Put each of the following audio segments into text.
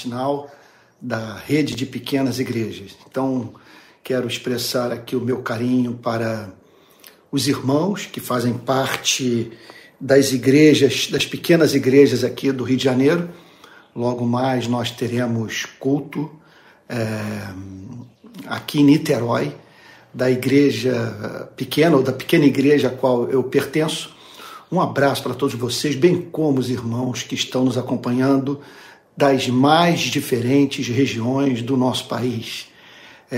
final da rede de pequenas igrejas. Então, quero expressar aqui o meu carinho para os irmãos que fazem parte das igrejas, das pequenas igrejas aqui do Rio de Janeiro. Logo mais nós teremos culto é, aqui em Niterói, da igreja pequena, ou da pequena igreja a qual eu pertenço. Um abraço para todos vocês, bem como os irmãos que estão nos acompanhando das mais diferentes regiões do nosso país. É,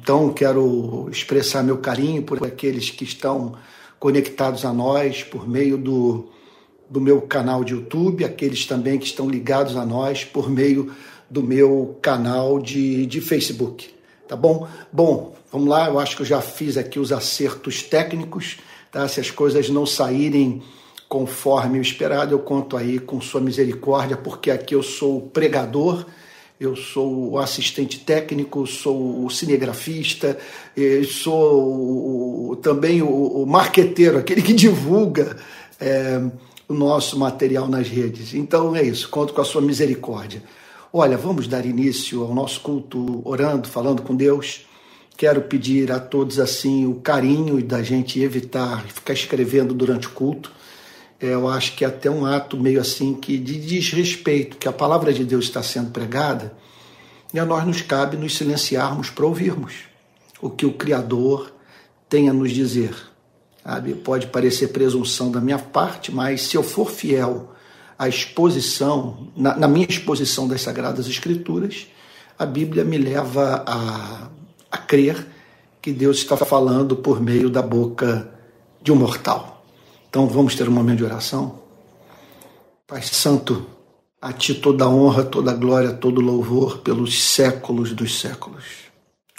então, quero expressar meu carinho por aqueles que estão conectados a nós por meio do, do meu canal de YouTube, aqueles também que estão ligados a nós por meio do meu canal de, de Facebook. Tá bom? Bom, vamos lá, eu acho que eu já fiz aqui os acertos técnicos, tá? Se as coisas não saírem conforme o esperado, eu conto aí com sua misericórdia, porque aqui eu sou o pregador, eu sou o assistente técnico, sou o cinegrafista, sou também o marqueteiro, aquele que divulga é, o nosso material nas redes. Então é isso, conto com a sua misericórdia. Olha, vamos dar início ao nosso culto orando, falando com Deus. Quero pedir a todos assim o carinho da gente evitar ficar escrevendo durante o culto eu acho que é até um ato meio assim que de desrespeito, que a palavra de Deus está sendo pregada, e a nós nos cabe nos silenciarmos para ouvirmos o que o Criador tem a nos dizer. Sabe? Pode parecer presunção da minha parte, mas se eu for fiel à exposição, na, na minha exposição das Sagradas Escrituras, a Bíblia me leva a, a crer que Deus está falando por meio da boca de um mortal. Então vamos ter um momento de oração. Pai Santo, a Ti toda a honra, toda a glória, todo o louvor pelos séculos dos séculos.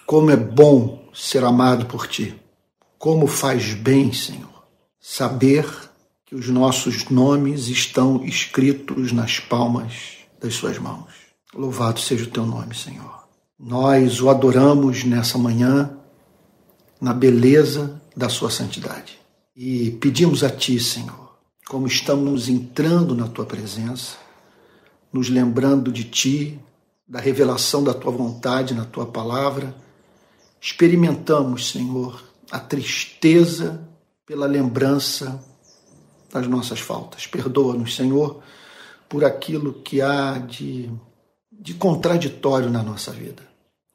Como é bom ser amado por Ti. Como faz bem, Senhor, saber que os nossos nomes estão escritos nas palmas das Suas mãos. Louvado seja o Teu nome, Senhor. Nós o adoramos nessa manhã na beleza da Sua santidade. E pedimos a Ti, Senhor, como estamos entrando na Tua presença, nos lembrando de Ti, da revelação da Tua vontade na Tua palavra, experimentamos, Senhor, a tristeza pela lembrança das nossas faltas. Perdoa-nos, Senhor, por aquilo que há de, de contraditório na nossa vida.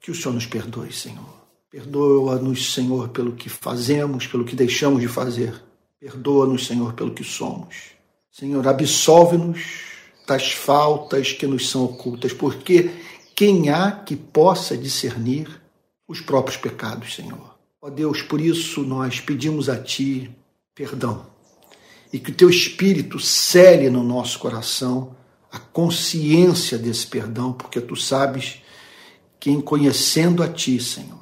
Que o Senhor nos perdoe, Senhor. Perdoa-nos, Senhor, pelo que fazemos, pelo que deixamos de fazer. Perdoa-nos, Senhor, pelo que somos. Senhor, absolve-nos das faltas que nos são ocultas, porque quem há que possa discernir os próprios pecados, Senhor? Ó Deus, por isso nós pedimos a Ti perdão e que o Teu Espírito cele no nosso coração a consciência desse perdão, porque Tu sabes que em conhecendo a Ti, Senhor,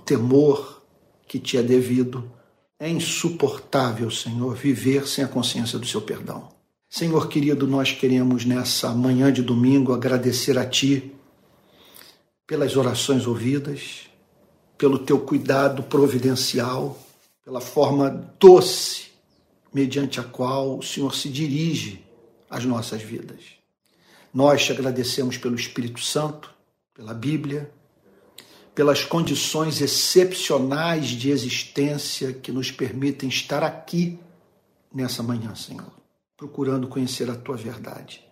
o temor que te é devido. É insuportável, Senhor, viver sem a consciência do seu perdão. Senhor querido, nós queremos nessa manhã de domingo agradecer a Ti pelas orações ouvidas, pelo Teu cuidado providencial, pela forma doce mediante a qual o Senhor se dirige às nossas vidas. Nós te agradecemos pelo Espírito Santo, pela Bíblia, pelas condições excepcionais de existência que nos permitem estar aqui nessa manhã, Senhor, procurando conhecer a tua verdade.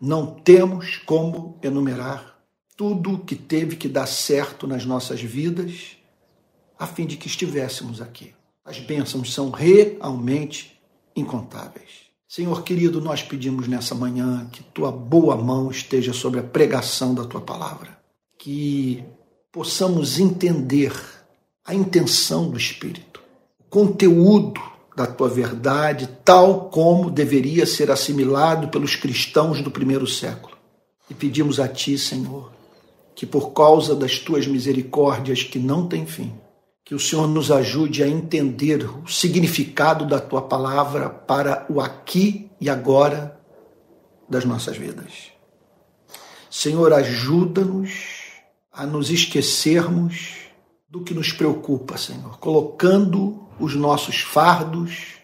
Não temos como enumerar tudo o que teve que dar certo nas nossas vidas a fim de que estivéssemos aqui. As bênçãos são realmente incontáveis. Senhor querido, nós pedimos nessa manhã que tua boa mão esteja sobre a pregação da tua palavra, que possamos entender a intenção do Espírito, o conteúdo da tua verdade, tal como deveria ser assimilado pelos cristãos do primeiro século. E pedimos a Ti, Senhor, que por causa das tuas misericórdias que não têm fim, que o Senhor nos ajude a entender o significado da tua palavra para o aqui e agora das nossas vidas. Senhor, ajuda-nos a nos esquecermos do que nos preocupa, Senhor, colocando os nossos fardos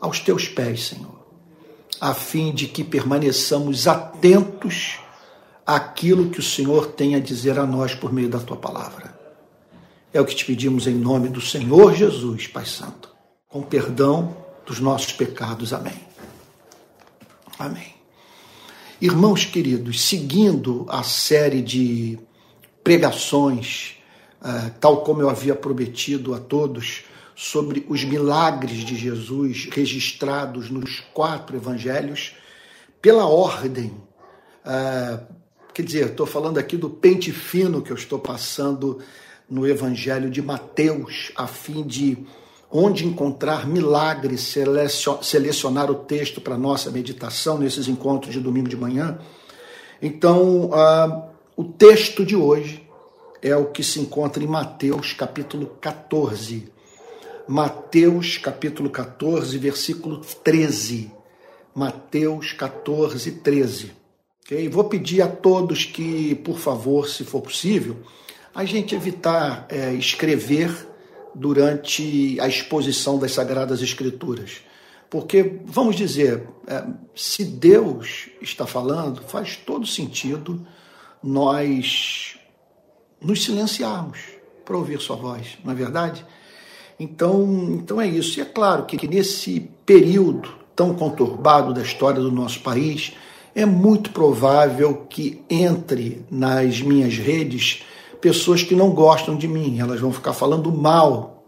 aos teus pés, Senhor, a fim de que permaneçamos atentos aquilo que o Senhor tem a dizer a nós por meio da tua palavra. É o que te pedimos em nome do Senhor Jesus, Pai Santo, com perdão dos nossos pecados. Amém. Amém. Irmãos queridos, seguindo a série de pregações, uh, tal como eu havia prometido a todos, sobre os milagres de Jesus registrados nos quatro evangelhos, pela ordem. Uh, quer dizer, estou falando aqui do pente fino que eu estou passando no evangelho de Mateus, a fim de onde encontrar milagres, selecionar o texto para nossa meditação nesses encontros de domingo de manhã. Então, uh, o texto de hoje é o que se encontra em Mateus capítulo 14. Mateus capítulo 14, versículo 13. Mateus 14, 13. Okay? Vou pedir a todos que, por favor, se for possível, a gente evitar é, escrever durante a exposição das Sagradas Escrituras. Porque, vamos dizer, é, se Deus está falando, faz todo sentido nós nos silenciarmos para ouvir Sua voz, não é verdade? Então, então é isso. E é claro que, que nesse período tão conturbado da história do nosso país, é muito provável que entre nas minhas redes pessoas que não gostam de mim, elas vão ficar falando mal,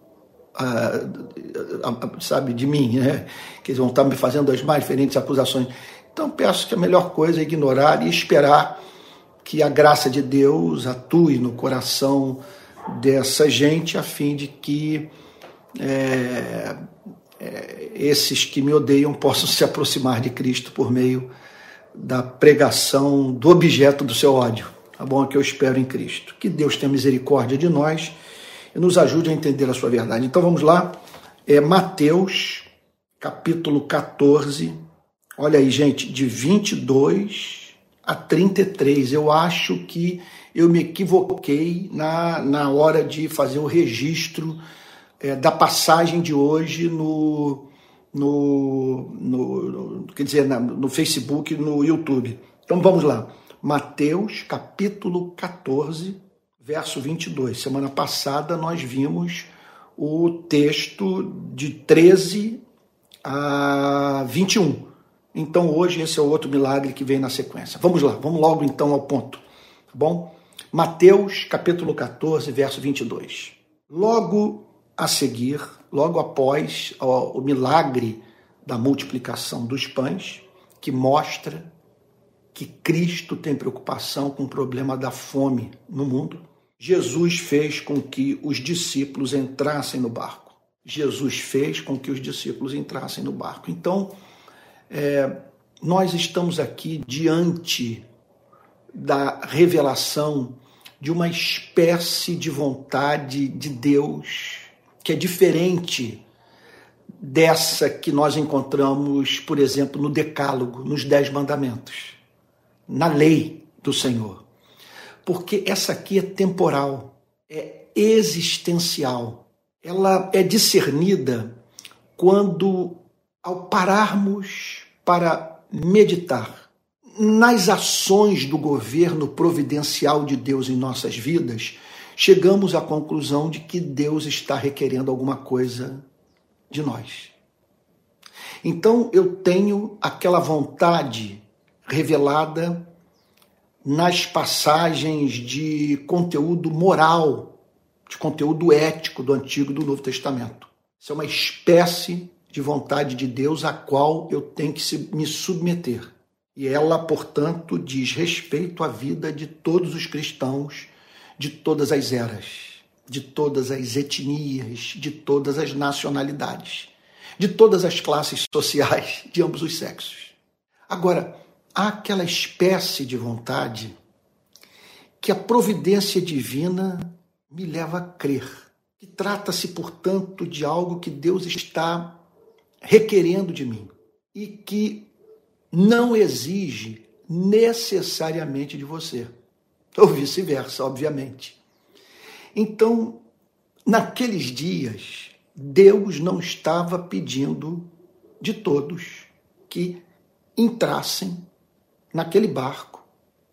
uh, uh, sabe, de mim, né? Que vão estar me fazendo as mais diferentes acusações. Então peço que a melhor coisa é ignorar e esperar que a graça de Deus atue no coração dessa gente a fim de que é, é, esses que me odeiam possam se aproximar de Cristo por meio da pregação do objeto do seu ódio. Tá bom? É que eu espero em Cristo. Que Deus tenha misericórdia de nós e nos ajude a entender a sua verdade. Então vamos lá. É Mateus, capítulo 14. Olha aí, gente, de 22 a 33. Eu acho que eu me equivoquei na, na hora de fazer o registro é, da passagem de hoje no, no, no, no quer dizer, na, no Facebook, no YouTube. Então vamos lá. Mateus capítulo 14, verso 22. Semana passada nós vimos o texto de 13 a 21. Então hoje esse é o outro milagre que vem na sequência. Vamos lá, vamos logo então ao ponto. Tá bom? Mateus capítulo 14, verso 22. Logo a seguir, logo após ó, o milagre da multiplicação dos pães, que mostra que Cristo tem preocupação com o problema da fome no mundo, Jesus fez com que os discípulos entrassem no barco. Jesus fez com que os discípulos entrassem no barco. Então, é, nós estamos aqui diante da revelação de uma espécie de vontade de Deus que é diferente dessa que nós encontramos, por exemplo, no Decálogo, nos Dez Mandamentos, na lei do Senhor. Porque essa aqui é temporal, é existencial. Ela é discernida quando, ao pararmos para meditar nas ações do governo providencial de Deus em nossas vidas, chegamos à conclusão de que Deus está requerendo alguma coisa de nós. Então eu tenho aquela vontade revelada nas passagens de conteúdo moral, de conteúdo ético do Antigo e do Novo Testamento. Isso é uma espécie de vontade de Deus a qual eu tenho que me submeter. E ela, portanto, diz respeito à vida de todos os cristãos de todas as eras, de todas as etnias, de todas as nacionalidades, de todas as classes sociais, de ambos os sexos. Agora, há aquela espécie de vontade que a providência divina me leva a crer. Que trata-se, portanto, de algo que Deus está requerendo de mim e que não exige necessariamente de você ou vice-versa, obviamente. Então, naqueles dias, Deus não estava pedindo de todos que entrassem naquele barco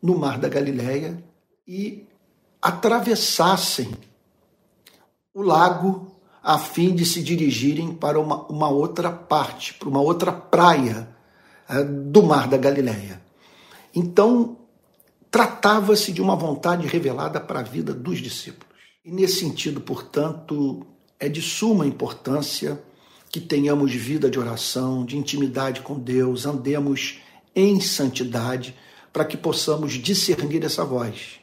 no mar da Galileia e atravessassem o lago a fim de se dirigirem para uma, uma outra parte, para uma outra praia é, do mar da Galileia. Então, tratava-se de uma vontade revelada para a vida dos discípulos. E nesse sentido, portanto, é de suma importância que tenhamos vida de oração, de intimidade com Deus, andemos em santidade, para que possamos discernir essa voz.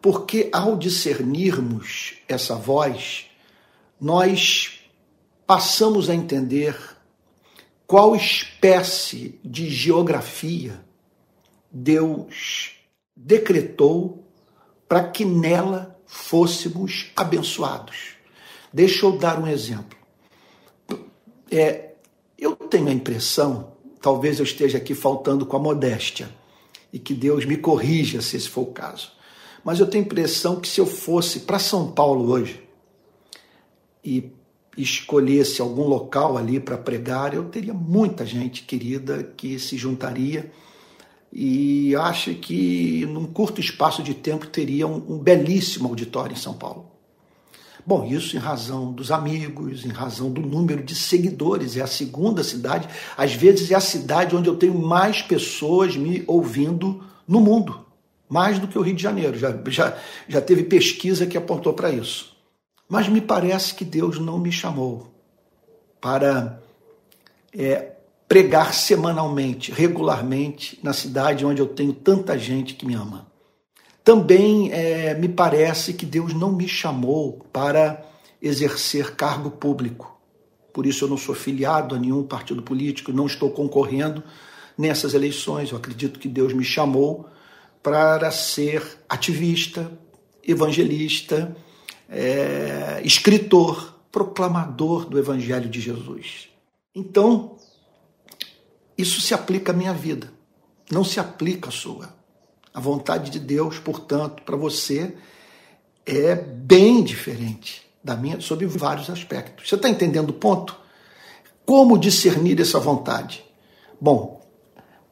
Porque ao discernirmos essa voz, nós passamos a entender qual espécie de geografia Deus decretou para que nela fôssemos abençoados. Deixa eu dar um exemplo. É, eu tenho a impressão, talvez eu esteja aqui faltando com a modéstia, e que Deus me corrija se esse for o caso. Mas eu tenho a impressão que se eu fosse para São Paulo hoje e escolhesse algum local ali para pregar, eu teria muita gente querida que se juntaria e acho que num curto espaço de tempo teria um, um belíssimo auditório em São Paulo. Bom, isso em razão dos amigos, em razão do número de seguidores. É a segunda cidade, às vezes é a cidade onde eu tenho mais pessoas me ouvindo no mundo, mais do que o Rio de Janeiro. Já, já, já teve pesquisa que apontou para isso. Mas me parece que Deus não me chamou para é, pregar semanalmente, regularmente, na cidade onde eu tenho tanta gente que me ama. Também é, me parece que Deus não me chamou para exercer cargo público. Por isso eu não sou filiado a nenhum partido político, não estou concorrendo nessas eleições. Eu acredito que Deus me chamou para ser ativista, evangelista, é, escritor, proclamador do Evangelho de Jesus. Então, isso se aplica à minha vida, não se aplica à sua. A vontade de Deus, portanto, para você é bem diferente da minha sobre vários aspectos. Você está entendendo o ponto? Como discernir essa vontade? Bom,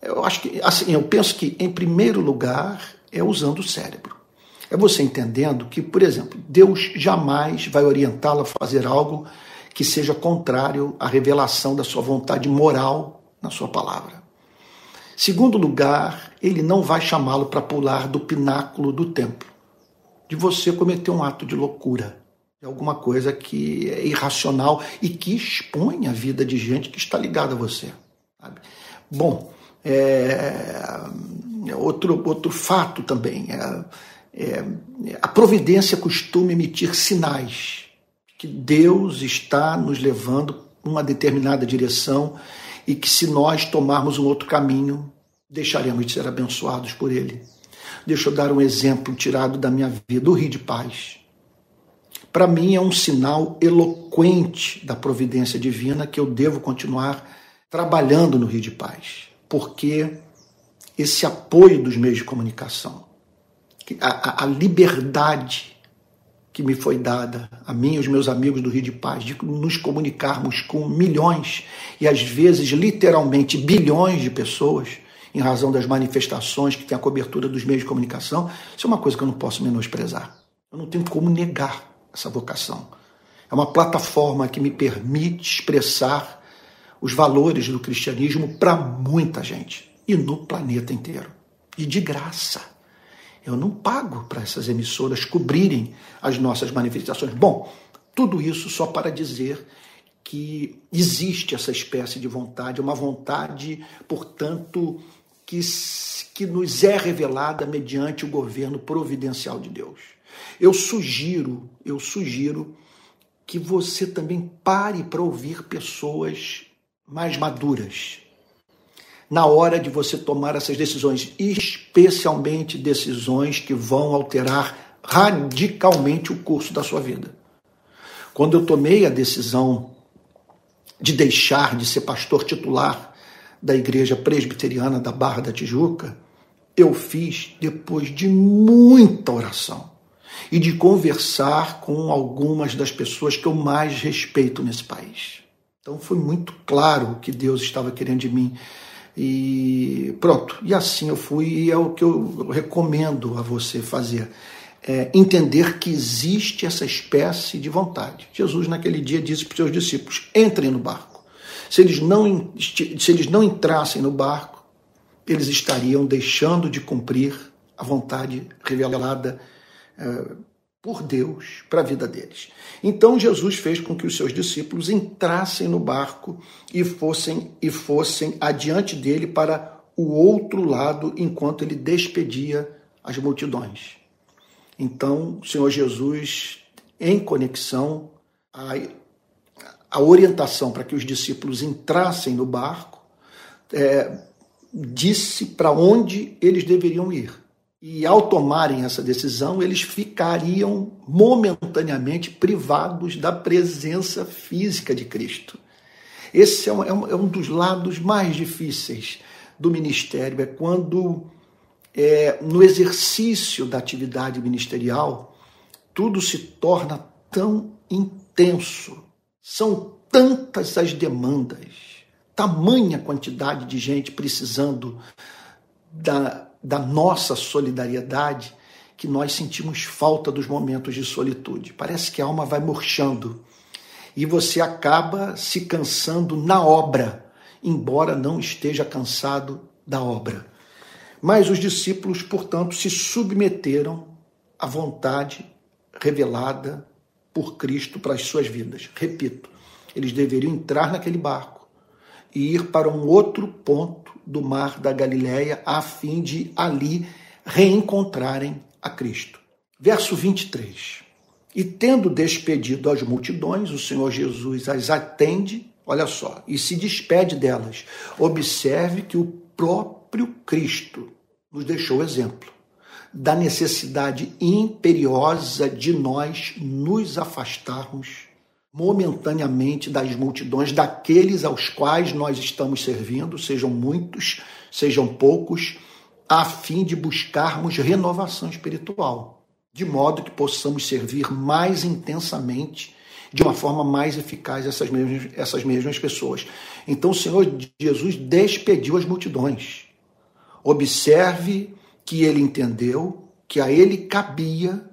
eu acho que assim, eu penso que em primeiro lugar é usando o cérebro. É você entendendo que, por exemplo, Deus jamais vai orientá-lo a fazer algo que seja contrário à revelação da sua vontade moral na sua palavra. Segundo lugar, ele não vai chamá-lo para pular do pináculo do templo, de você cometer um ato de loucura, de alguma coisa que é irracional e que expõe a vida de gente que está ligada a você. Sabe? Bom, é, outro, outro fato também é, é, a providência costuma emitir sinais que Deus está nos levando numa determinada direção e que se nós tomarmos um outro caminho, deixaremos de ser abençoados por Ele. Deixa eu dar um exemplo tirado da minha vida, o Rio de Paz. Para mim é um sinal eloquente da providência divina que eu devo continuar trabalhando no Rio de Paz, porque esse apoio dos meios de comunicação, a, a, liberdade que me foi dada, a mim e os meus amigos do Rio de Paz, de nos comunicarmos com milhões e às vezes literalmente bilhões de pessoas, em razão das manifestações que tem a cobertura dos meios de comunicação, isso é uma coisa que eu não posso menosprezar. Eu não tenho como negar essa vocação. É uma plataforma que me permite expressar os valores do cristianismo para muita gente e no planeta inteiro. E de graça. Eu não pago para essas emissoras cobrirem as nossas manifestações. Bom, tudo isso só para dizer que existe essa espécie de vontade, uma vontade, portanto, que, que nos é revelada mediante o governo providencial de Deus. Eu sugiro, eu sugiro que você também pare para ouvir pessoas mais maduras, na hora de você tomar essas decisões, especialmente decisões que vão alterar radicalmente o curso da sua vida. Quando eu tomei a decisão de deixar de ser pastor titular da Igreja Presbiteriana da Barra da Tijuca, eu fiz depois de muita oração e de conversar com algumas das pessoas que eu mais respeito nesse país. Então foi muito claro o que Deus estava querendo de mim E pronto, e assim eu fui, e é o que eu recomendo a você fazer. É entender que existe essa espécie de vontade. Jesus, naquele dia, disse para os seus discípulos: entrem no barco. Se eles não, se eles não entrassem no barco, eles estariam deixando de cumprir a vontade revelada é, por Deus para a vida deles. Então Jesus fez com que os seus discípulos entrassem no barco e fossem e fossem adiante dele para o outro lado enquanto ele despedia as multidões. Então, o Senhor Jesus, em conexão à, à orientação para que os discípulos entrassem no barco, é, disse para onde eles deveriam ir. E ao tomarem essa decisão, eles ficariam momentaneamente privados da presença física de Cristo. Esse é um, é um é dos lados mais difíceis do ministério, é quando, é, no exercício da atividade ministerial, tudo se torna tão intenso, são tantas as demandas, tamanha quantidade de gente precisando da da nossa solidariedade que nós sentimos falta dos momentos de solitude. Parece que a alma vai murchando e você acaba se cansando na obra, embora não esteja cansado da obra. Mas os discípulos, portanto, se submeteram à vontade revelada por Cristo para as suas vidas. Repito, eles deveriam entrar naquele barco e ir para um outro ponto do mar da Galileia, a fim de ali reencontrarem a Cristo. Verso 23. E tendo despedido as multidões, o Senhor Jesus as atende, olha só, e se despede delas. Observe que o próprio Cristo nos deixou exemplo da necessidade imperiosa de nós nos afastarmos momentaneamente das multidões, daqueles aos quais nós estamos servindo, sejam muitos, sejam poucos, a fim de buscarmos renovação espiritual, de modo que possamos servir mais intensamente, de uma forma mais eficaz essas mesmas, essas mesmas pessoas. Então o Senhor Jesus despediu as multidões. Observe que ele entendeu que a ele cabia,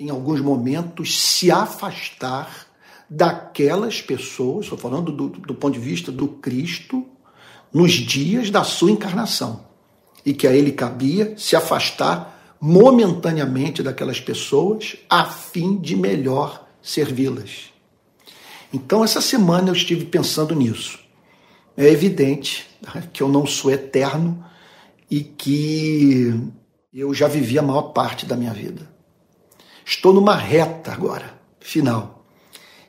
em alguns momentos, se afastar daquelas pessoas, estou falando do, do ponto de vista do Cristo, nos dias da sua encarnação. E que a ele cabia se afastar momentaneamente daquelas pessoas a fim de melhor servi-las. Então, essa semana eu estive pensando nisso. É evidente né, que eu não sou eterno e que eu já vivi a maior parte da minha vida. Estou numa reta agora, final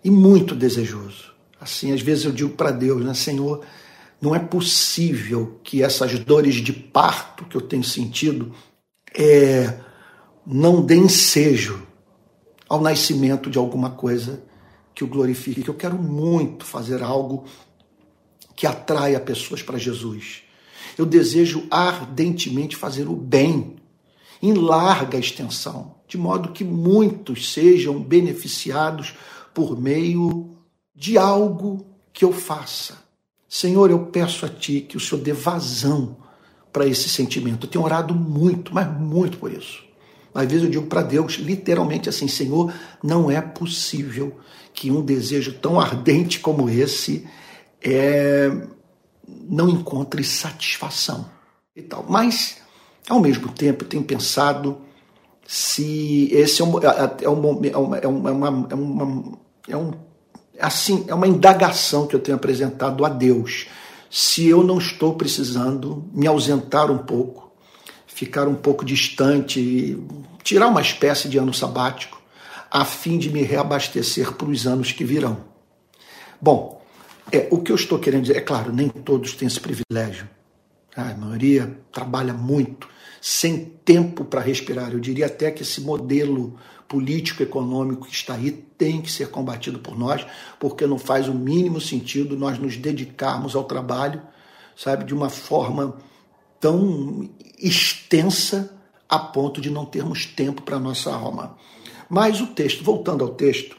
e muito desejoso. Assim, às vezes eu digo para Deus, né, Senhor, não é possível que essas dores de parto que eu tenho sentido é, não deem ensejo ao nascimento de alguma coisa que o glorifique. Eu quero muito fazer algo que atraia pessoas para Jesus. Eu desejo ardentemente fazer o bem em larga extensão, de modo que muitos sejam beneficiados por meio de algo que eu faça. Senhor, eu peço a Ti que o Senhor dê vazão para esse sentimento. Eu tenho orado muito, mas muito por isso. Às vezes eu digo para Deus, literalmente assim: Senhor, não é possível que um desejo tão ardente como esse é, não encontre satisfação e tal. Mas, ao mesmo tempo, eu tenho pensado se esse é, um, é, é, é, uma, é, uma, é uma é um assim, é uma indagação que eu tenho apresentado a Deus. Se eu não estou precisando me ausentar um pouco, ficar um pouco distante, tirar uma espécie de ano sabático, a fim de me reabastecer para os anos que virão. Bom, é, o que eu estou querendo dizer, é claro, nem todos têm esse privilégio. A maioria trabalha muito, sem tempo para respirar. Eu diria até que esse modelo político-econômico que está aí tem que ser combatido por nós, porque não faz o mínimo sentido nós nos dedicarmos ao trabalho, sabe, de uma forma tão extensa a ponto de não termos tempo para nossa alma. Mas o texto, voltando ao texto,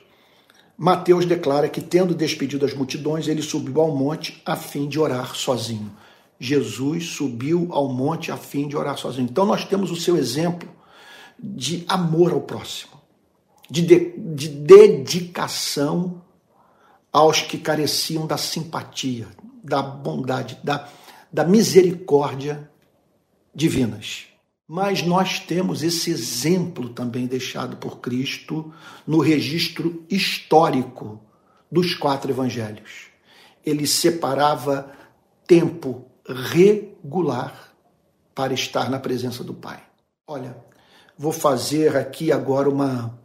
Mateus declara que, tendo despedido as multidões, ele subiu ao monte a fim de orar sozinho. Jesus subiu ao monte a fim de orar sozinho. Então nós temos o seu exemplo de amor ao próximo, de, de, de dedicação aos que careciam da simpatia, da bondade, da, da misericórdia divinas. Mas nós temos esse exemplo também deixado por Cristo no registro histórico dos quatro evangelhos. Ele separava tempo regular para estar na presença do Pai. Olha, vou fazer aqui agora uma,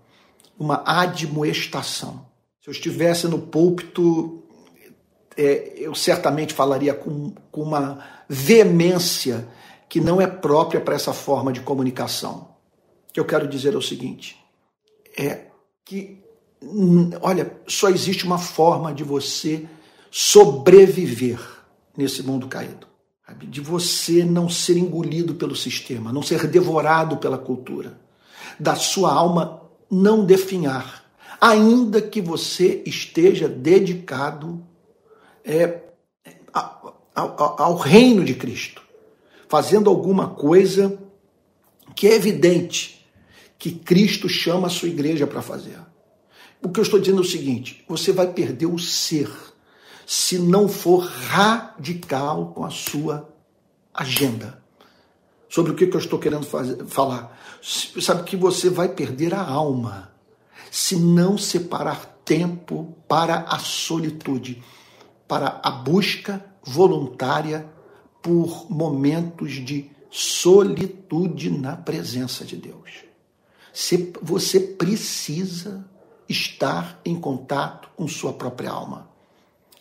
uma admoestação. Se eu estivesse no púlpito, é, eu certamente falaria com, com uma veemência que não é própria para essa forma de comunicação. O que eu quero dizer é o seguinte: é que, olha, só existe uma forma de você sobreviver nesse mundo caído de você não ser engolido pelo sistema, não ser devorado pela cultura, da sua alma não definhar, ainda que você esteja dedicado é, ao, ao, ao reino de Cristo, fazendo alguma coisa que é evidente que Cristo chama a sua igreja para fazer. O que eu estou dizendo é o seguinte: você vai perder o ser se não for radical com a sua agenda. Sobre o que, eu estou querendo fazer, falar. Sabe que você vai perder a alma se não separar tempo para a solitude, para a busca voluntária por momentos de solitude na presença de Deus. Você precisa estar em contato com sua própria alma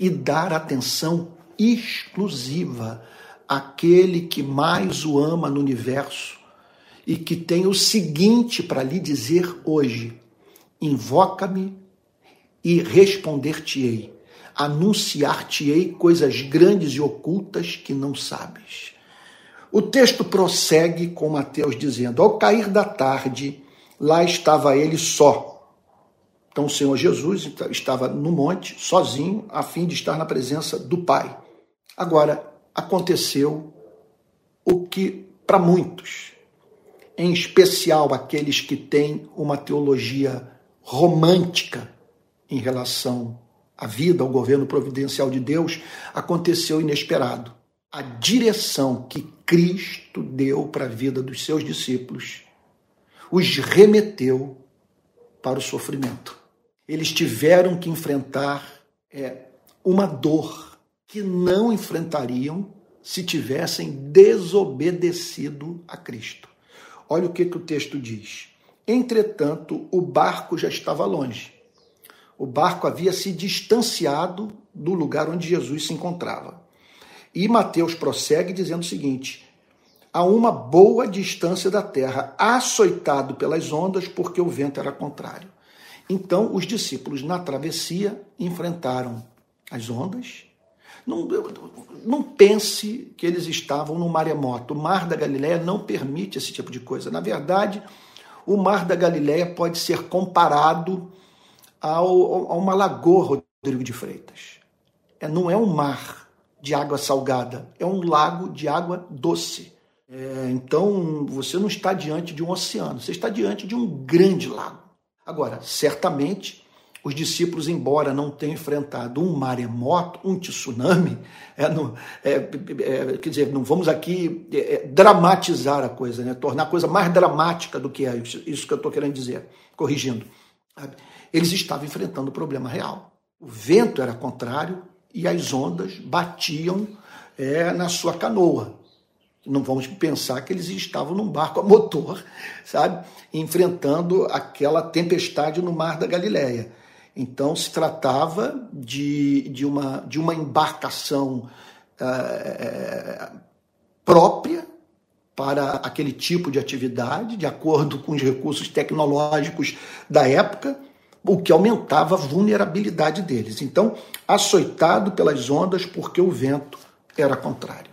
e dar atenção exclusiva àquele que mais o ama no universo e que tem o seguinte para lhe dizer hoje: invoca-me e responder-te-ei, anunciar-te-ei coisas grandes e ocultas que não sabes. O texto prossegue com Mateus dizendo: Ao cair da tarde, lá estava ele só então o Senhor Jesus estava no monte, sozinho, a fim de estar na presença do Pai. Agora, aconteceu o que, para muitos, em especial aqueles que têm uma teologia romântica em relação à vida, ao governo providencial de Deus, aconteceu inesperado. A direção que Cristo deu para a vida dos seus discípulos os remeteu para o sofrimento eles tiveram que enfrentar é, uma dor que não enfrentariam se tivessem desobedecido a Cristo. Olha o que, que o texto diz. Entretanto, o barco já estava longe. O barco havia se distanciado do lugar onde Jesus se encontrava. E Mateus prossegue dizendo o seguinte: a uma boa distância da terra, açoitado pelas ondas, porque o vento era contrário. Então, os discípulos na travessia enfrentaram as ondas. Não, não pense que eles estavam no maremoto. O mar da Galileia não permite esse tipo de coisa. Na verdade, o mar da Galileia pode ser comparado ao, a uma lagoa, Rodrigo de Freitas. É, não é um mar de água salgada, é um lago de água doce. É, então, você não está diante de um oceano, você está diante de um grande lago. Agora, certamente, os discípulos, embora não tenham enfrentado um maremoto, um tsunami, é, no, é, é, quer dizer, não vamos aqui é, é, dramatizar a coisa, né? tornar a coisa mais dramática do que é, isso, que eu estou querendo dizer, corrigindo. Eles estavam enfrentando o problema real. O vento era contrário e as ondas batiam é, na sua canoa. Não vamos pensar que eles estavam num barco a motor, sabe? Enfrentando aquela tempestade no mar da Galileia. Então se tratava de, de, uma, de uma embarcação é, própria para aquele tipo de atividade, de acordo com os recursos tecnológicos da época, o que aumentava a vulnerabilidade deles. Então, açoitado pelas ondas porque o vento era contrário.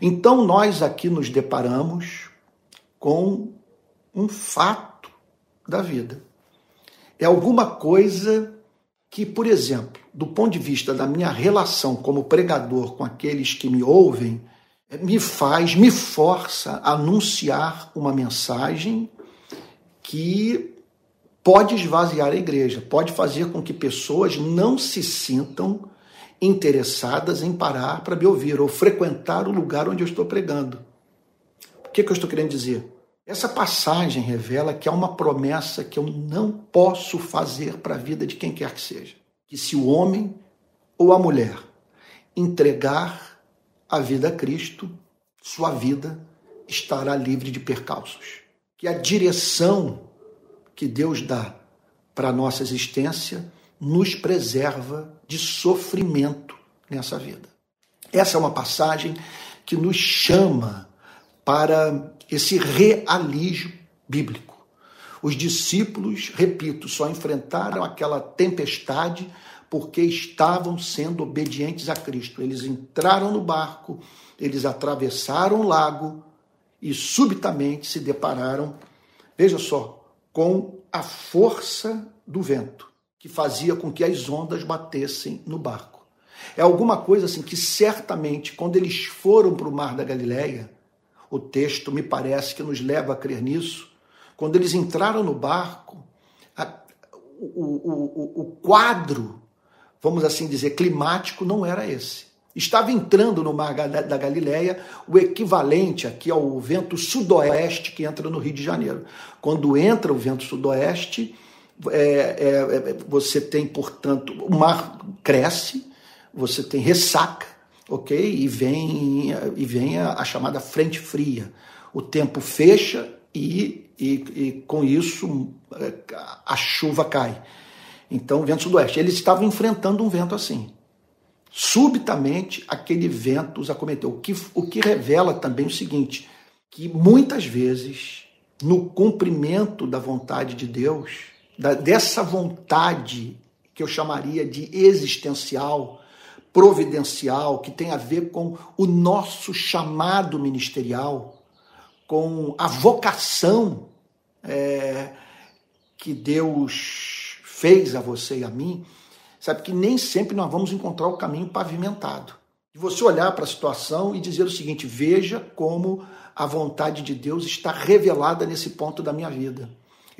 Então nós aqui nos deparamos com um fato da vida. É alguma coisa que, por exemplo, do ponto de vista da minha relação como pregador com aqueles que me ouvem, me faz, me força a anunciar uma mensagem que pode esvaziar a igreja, pode fazer com que pessoas não se sintam interessadas em parar para me ouvir ou frequentar o lugar onde eu estou pregando. O que, que eu estou querendo dizer? Essa passagem revela que há uma promessa que eu não posso fazer para a vida de quem quer que seja. Que se o homem ou a mulher entregar a vida a Cristo, sua vida estará livre de percalços. Que a direção que Deus dá para a nossa existência nos preserva de sofrimento nessa vida. Essa é uma passagem que nos chama para esse realismo bíblico. Os discípulos, repito, só enfrentaram aquela tempestade porque estavam sendo obedientes a Cristo. Eles entraram no barco, eles atravessaram o lago e subitamente se depararam, veja só, com a força do vento que fazia com que as ondas batessem no barco. É alguma coisa assim que certamente quando eles foram para o mar da Galileia, o texto me parece que nos leva a crer nisso. Quando eles entraram no barco, a, o, o, o quadro, vamos assim dizer, climático não era esse. Estava entrando no mar da Galileia o equivalente aqui ao vento sudoeste que entra no Rio de Janeiro. Quando entra o vento sudoeste, é, é, é você tem, portanto, o mar cresce, você tem ressaca, ok? E vem, e vem a, a chamada frente fria. O tempo fecha e, e, e, com isso a chuva cai. Então, vento sudoeste. Eles estavam enfrentando um vento assim. Subitamente, aquele vento os acometeu. O que, o que revela também o seguinte: que muitas vezes, no cumprimento da vontade de Deus, da, dessa vontade que eu chamaria de existencial, providencial, que tem a ver com o nosso chamado ministerial, com a vocação é, que Deus fez a você e a mim, sabe que nem sempre nós vamos encontrar o caminho pavimentado. E você olhar para a situação e dizer o seguinte: veja como a vontade de Deus está revelada nesse ponto da minha vida.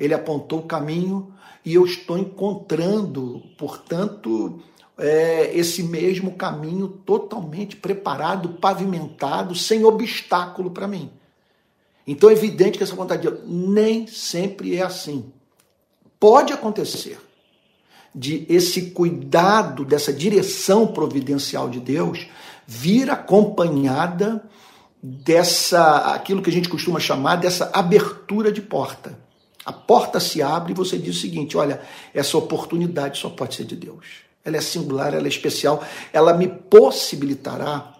Ele apontou o caminho e eu estou encontrando, portanto, é, esse mesmo caminho totalmente preparado, pavimentado, sem obstáculo para mim. Então é evidente que essa vontade de Deus nem sempre é assim. Pode acontecer de esse cuidado, dessa direção providencial de Deus vir acompanhada dessa aquilo que a gente costuma chamar dessa abertura de porta. A porta se abre e você diz o seguinte: olha, essa oportunidade só pode ser de Deus ela é singular, ela é especial, ela me possibilitará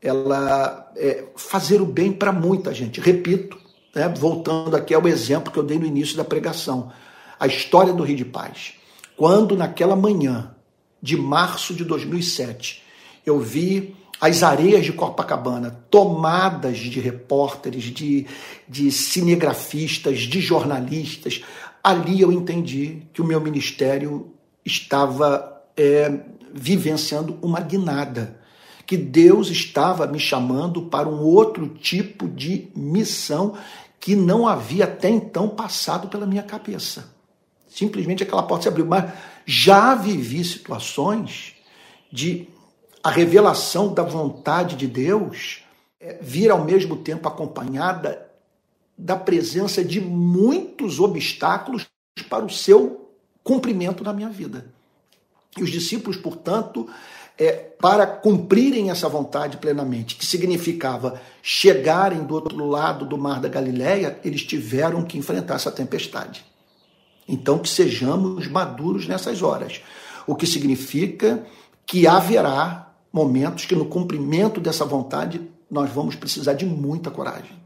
ela é, fazer o bem para muita gente. Repito, né, voltando aqui ao exemplo que eu dei no início da pregação, a história do Rio de Paz. Quando naquela manhã de março de 2007 eu vi as areias de Copacabana tomadas de repórteres, de, de cinegrafistas, de jornalistas, ali eu entendi que o meu ministério estava é, vivenciando uma guinada, que Deus estava me chamando para um outro tipo de missão que não havia até então passado pela minha cabeça. Simplesmente aquela porta se abriu. Mas já vivi situações de a revelação da vontade de Deus é, vir ao mesmo tempo acompanhada da presença de muitos obstáculos para o seu cumprimento na minha vida. E os discípulos, portanto, é, para cumprirem essa vontade plenamente, que significava chegarem do outro lado do mar da Galileia, eles tiveram que enfrentar essa tempestade. Então, que sejamos maduros nessas horas, o que significa que haverá momentos que, no cumprimento dessa vontade, nós vamos precisar de muita coragem.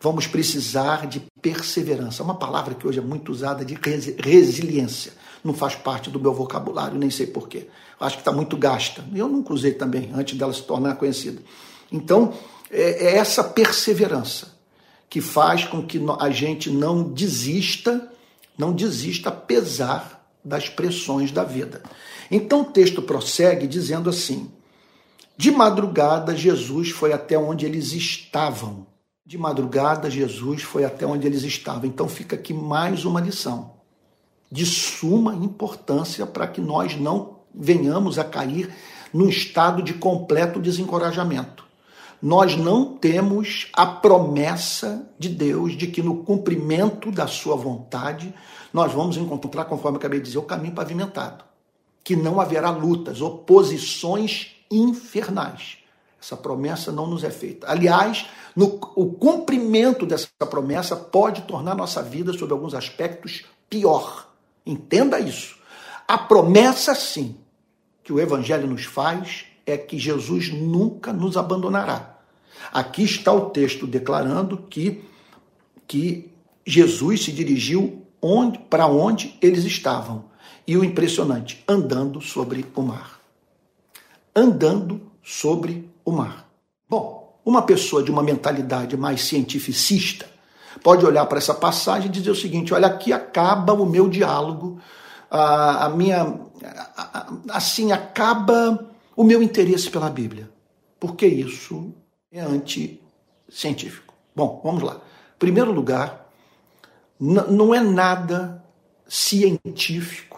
Vamos precisar de perseverança. Uma palavra que hoje é muito usada de resiliência. Não faz parte do meu vocabulário, nem sei porquê. Acho que está muito gasta. Eu nunca usei também, antes dela se tornar conhecida. Então, é, é essa perseverança que faz com que a gente não desista, não desista apesar das pressões da vida. Então o texto prossegue dizendo assim: De madrugada, Jesus foi até onde eles estavam. De madrugada, Jesus foi até onde eles estavam. Então fica aqui mais uma lição de suma importância para que nós não venhamos a cair num estado de completo desencorajamento. Nós não temos a promessa de Deus de que no cumprimento da sua vontade nós vamos encontrar, conforme eu acabei de dizer, o caminho pavimentado. Que não haverá lutas, oposições infernais. Essa promessa não nos é feita. Aliás, no, o cumprimento dessa promessa pode tornar nossa vida, sob alguns aspectos, pior. Entenda isso. A promessa, sim, que o Evangelho nos faz é que Jesus nunca nos abandonará. Aqui está o texto declarando que, que Jesus se dirigiu onde, para onde eles estavam. E o impressionante, andando sobre o mar. Andando sobre o mar. Bom, uma pessoa de uma mentalidade mais cientificista pode olhar para essa passagem e dizer o seguinte: olha, aqui acaba o meu diálogo, a, a minha. A, assim, acaba o meu interesse pela Bíblia. Porque isso é anticientífico. Bom, vamos lá. Em primeiro lugar, não é nada científico,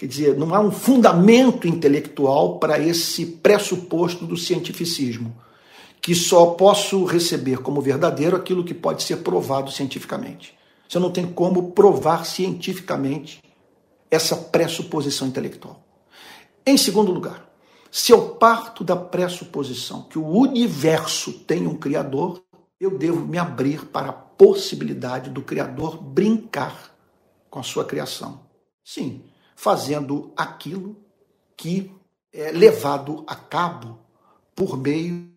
quer dizer, não há um fundamento intelectual para esse pressuposto do cientificismo que só posso receber como verdadeiro aquilo que pode ser provado cientificamente. Você não tem como provar cientificamente essa pressuposição intelectual. Em segundo lugar, se eu parto da pressuposição que o universo tem um Criador, eu devo me abrir para a possibilidade do Criador brincar com a sua criação. Sim, fazendo aquilo que é levado a cabo por meio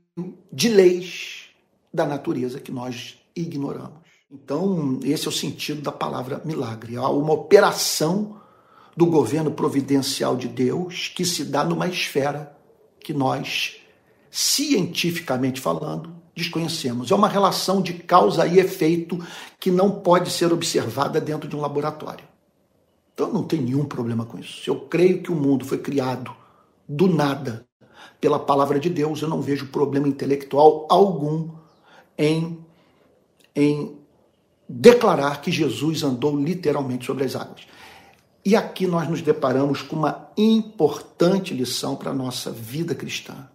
de leis da natureza que nós ignoramos. Então, esse é o sentido da palavra milagre. Há uma operação do governo providencial de Deus que se dá numa esfera que nós, cientificamente falando, desconhecemos. É uma relação de causa e efeito que não pode ser observada dentro de um laboratório. Então não tem nenhum problema com isso. Eu creio que o mundo foi criado do nada pela palavra de Deus, eu não vejo problema intelectual algum em, em declarar que Jesus andou literalmente sobre as águas. E aqui nós nos deparamos com uma importante lição para a nossa vida cristã.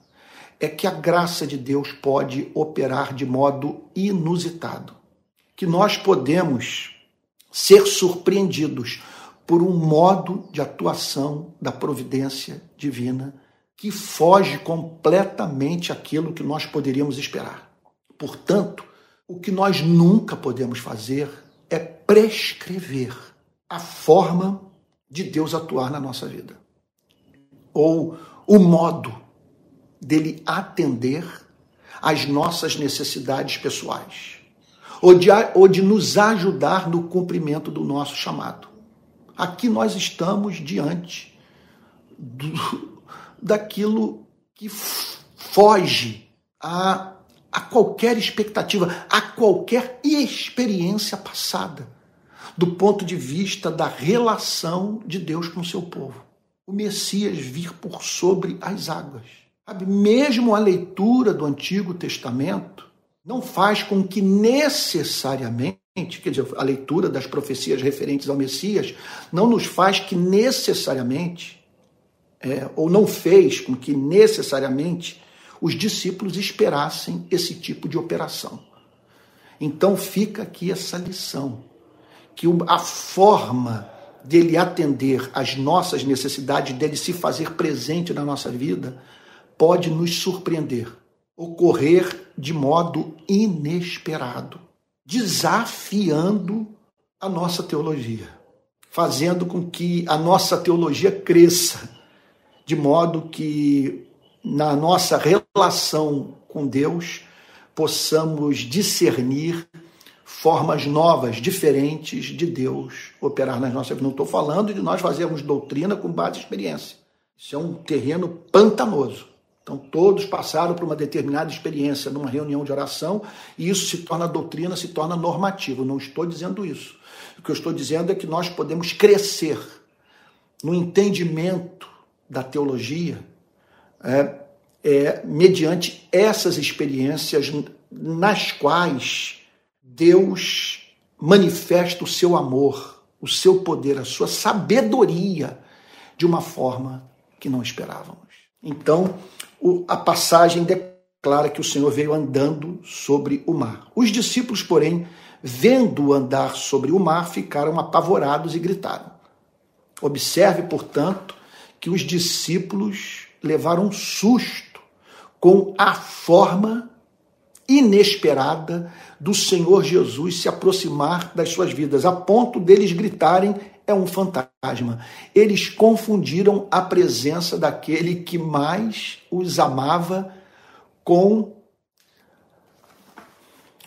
É que a graça de Deus pode operar de modo inusitado. Que nós podemos ser surpreendidos por um modo de atuação da providência divina que foge completamente aquilo que nós poderíamos esperar. Portanto, o que nós nunca podemos fazer é prescrever a forma de Deus atuar na nossa vida. Ou o modo dele atender às nossas necessidades pessoais. Ou de, ou de nos ajudar no cumprimento do nosso chamado. Aqui nós estamos diante do, daquilo que foge a, a qualquer expectativa, a qualquer experiência passada, do ponto de vista da relação de Deus com o seu povo. O Messias vir por sobre as águas. Sabe? Mesmo a leitura do Antigo Testamento não faz com que necessariamente quer dizer, a leitura das profecias referentes ao Messias não nos faz que necessariamente é, ou não fez com que necessariamente os discípulos esperassem esse tipo de operação. Então fica aqui essa lição, que a forma dele atender às nossas necessidades, dele se fazer presente na nossa vida, pode nos surpreender, ocorrer de modo inesperado, desafiando a nossa teologia, fazendo com que a nossa teologia cresça de modo que na nossa relação com Deus possamos discernir formas novas, diferentes de Deus operar nas nossas vidas. Não estou falando de nós fazermos doutrina com base em experiência. Isso é um terreno pantanoso. Então, todos passaram por uma determinada experiência numa reunião de oração e isso se torna doutrina, se torna normativo. Não estou dizendo isso. O que eu estou dizendo é que nós podemos crescer no entendimento da teologia, é, é mediante essas experiências nas quais Deus manifesta o seu amor, o seu poder, a sua sabedoria de uma forma que não esperávamos. Então, a passagem declara que o Senhor veio andando sobre o mar. Os discípulos, porém, vendo andar sobre o mar, ficaram apavorados e gritaram. Observe, portanto, que os discípulos levaram um susto com a forma inesperada do Senhor Jesus se aproximar das suas vidas, a ponto deles gritarem: é um fantasma. Eles confundiram a presença daquele que mais os amava com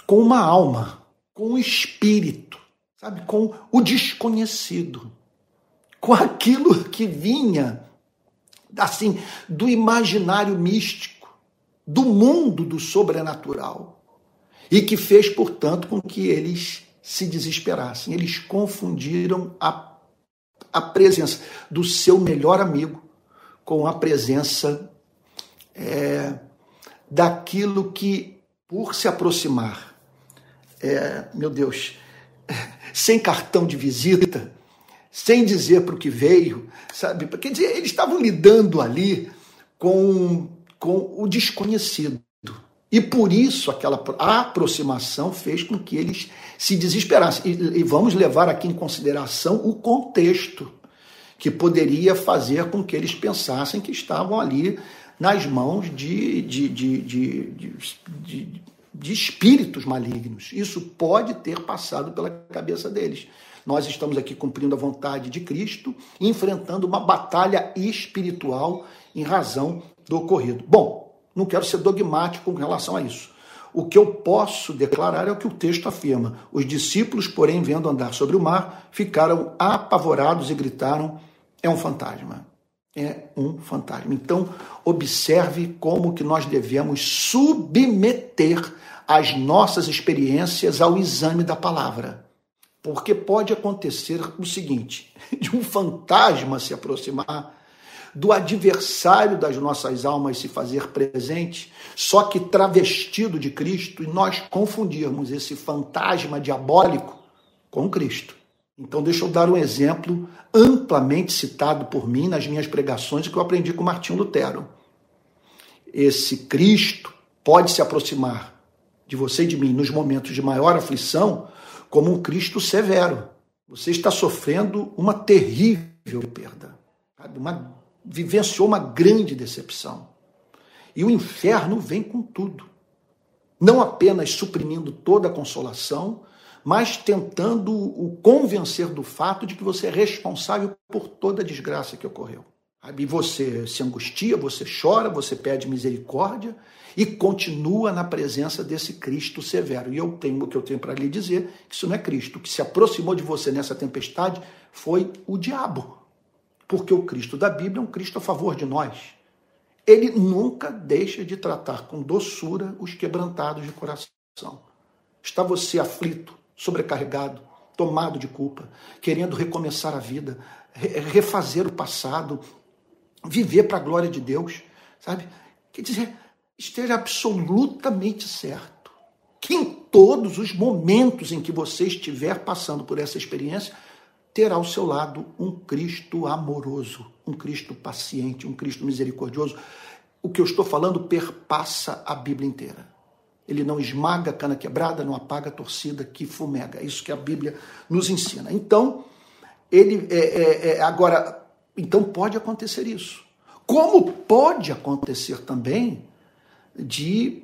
com uma alma, com o espírito, sabe, com o desconhecido, com aquilo que vinha assim do imaginário místico do mundo do sobrenatural e que fez, portanto, com que eles se desesperassem. Eles confundiram a, a presença do seu melhor amigo com a presença é, daquilo que, por se aproximar, é, meu Deus, sem cartão de visita, sem dizer para o que veio, sabe? Quer dizer, eles estavam lidando ali com com o desconhecido. E por isso aquela aproximação fez com que eles se desesperassem. E, e vamos levar aqui em consideração o contexto que poderia fazer com que eles pensassem que estavam ali nas mãos de, de, de, de, de espíritos malignos. Isso pode ter passado pela cabeça deles. Nós estamos aqui cumprindo a vontade de Cristo, enfrentando uma batalha espiritual em razão do ocorrido. Bom, não quero ser dogmático com relação a isso. O que eu posso declarar é o que o texto afirma. Os discípulos, porém, vendo andar sobre o mar, ficaram apavorados e gritaram: é um fantasma. É um fantasma. Então, observe como que nós devemos submeter as nossas experiências ao exame da palavra. Porque pode acontecer o seguinte: de um fantasma se aproximar do adversário das nossas almas se fazer presente, só que travestido de Cristo, e nós confundirmos esse fantasma diabólico com Cristo. Então, deixa eu dar um exemplo amplamente citado por mim nas minhas pregações que eu aprendi com Martinho Lutero. Esse Cristo pode se aproximar de você e de mim nos momentos de maior aflição como um Cristo severo. Você está sofrendo uma terrível perda, uma vivenciou uma grande decepção. E o inferno vem com tudo. Não apenas suprimindo toda a consolação, mas tentando o convencer do fato de que você é responsável por toda a desgraça que ocorreu. E você se angustia, você chora, você pede misericórdia e continua na presença desse Cristo severo. E eu tenho o que eu tenho para lhe dizer, que isso não é Cristo. O que se aproximou de você nessa tempestade foi o diabo porque o Cristo da Bíblia é um Cristo a favor de nós. Ele nunca deixa de tratar com doçura os quebrantados de coração. Está você aflito, sobrecarregado, tomado de culpa, querendo recomeçar a vida, refazer o passado, viver para a glória de Deus, sabe? Quer dizer, esteja absolutamente certo que em todos os momentos em que você estiver passando por essa experiência, ter ao seu lado um Cristo amoroso, um Cristo paciente, um Cristo misericordioso. O que eu estou falando perpassa a Bíblia inteira. Ele não esmaga a cana quebrada, não apaga a torcida que fumega. É isso que a Bíblia nos ensina. Então, ele é, é, é, agora, então pode acontecer isso. Como pode acontecer também de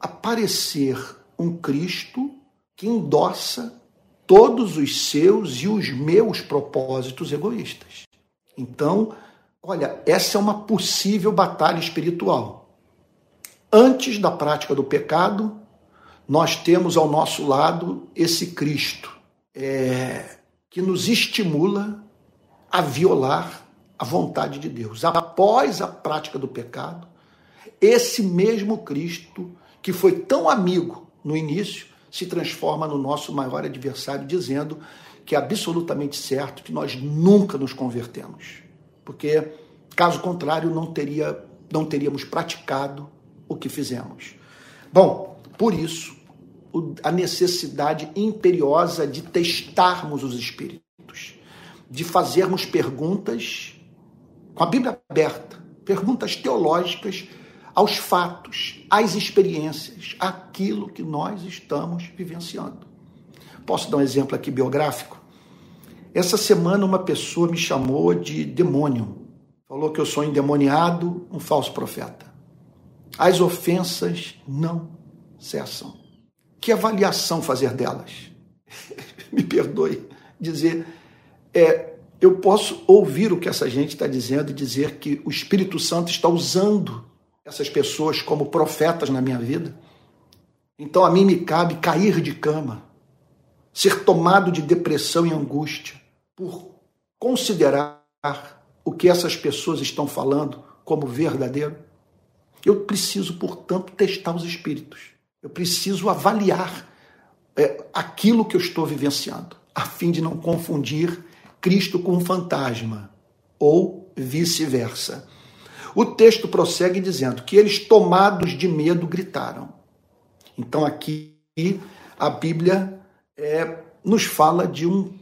aparecer um Cristo que endossa todos os seus e os meus propósitos egoístas. Então, olha, essa é uma possível batalha espiritual. Antes da prática do pecado, nós temos ao nosso lado esse Cristo é, que nos estimula a violar a vontade de Deus. Após a prática do pecado, esse mesmo Cristo, que foi tão amigo no início, se transforma no nosso maior adversário, dizendo que é absolutamente certo que nós nunca nos convertemos. Porque, caso contrário, não teria não teríamos praticado o que fizemos. Bom, por isso, a necessidade imperiosa de testarmos os espíritos, de fazermos perguntas com a Bíblia aberta, perguntas teológicas aos fatos, às experiências, aquilo que nós estamos vivenciando. Posso dar um exemplo aqui biográfico? Essa semana uma pessoa me chamou de demônio. Falou que eu sou endemoniado, um falso profeta. As ofensas não cessam. Que avaliação fazer delas? Me perdoe dizer, é, eu posso ouvir o que essa gente está dizendo e dizer que o Espírito Santo está usando essas pessoas como profetas na minha vida. Então a mim me cabe cair de cama, ser tomado de depressão e angústia por considerar o que essas pessoas estão falando como verdadeiro. Eu preciso, portanto, testar os espíritos. Eu preciso avaliar é, aquilo que eu estou vivenciando, a fim de não confundir Cristo com um fantasma ou vice-versa. O texto prossegue dizendo que eles, tomados de medo, gritaram. Então, aqui a Bíblia é, nos fala de um,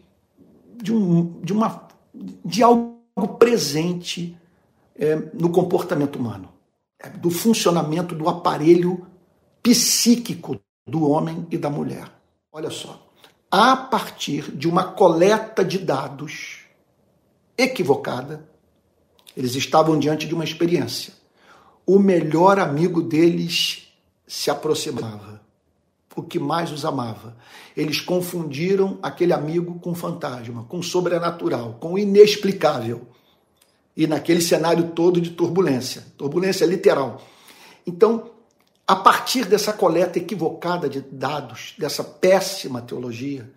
de um, de uma, de algo presente é, no comportamento humano, é, do funcionamento do aparelho psíquico do homem e da mulher. Olha só. A partir de uma coleta de dados equivocada, eles estavam diante de uma experiência. O melhor amigo deles se aproximava, o que mais os amava. Eles confundiram aquele amigo com fantasma, com sobrenatural, com inexplicável. E naquele cenário todo de turbulência, turbulência literal. Então, a partir dessa coleta equivocada de dados, dessa péssima teologia,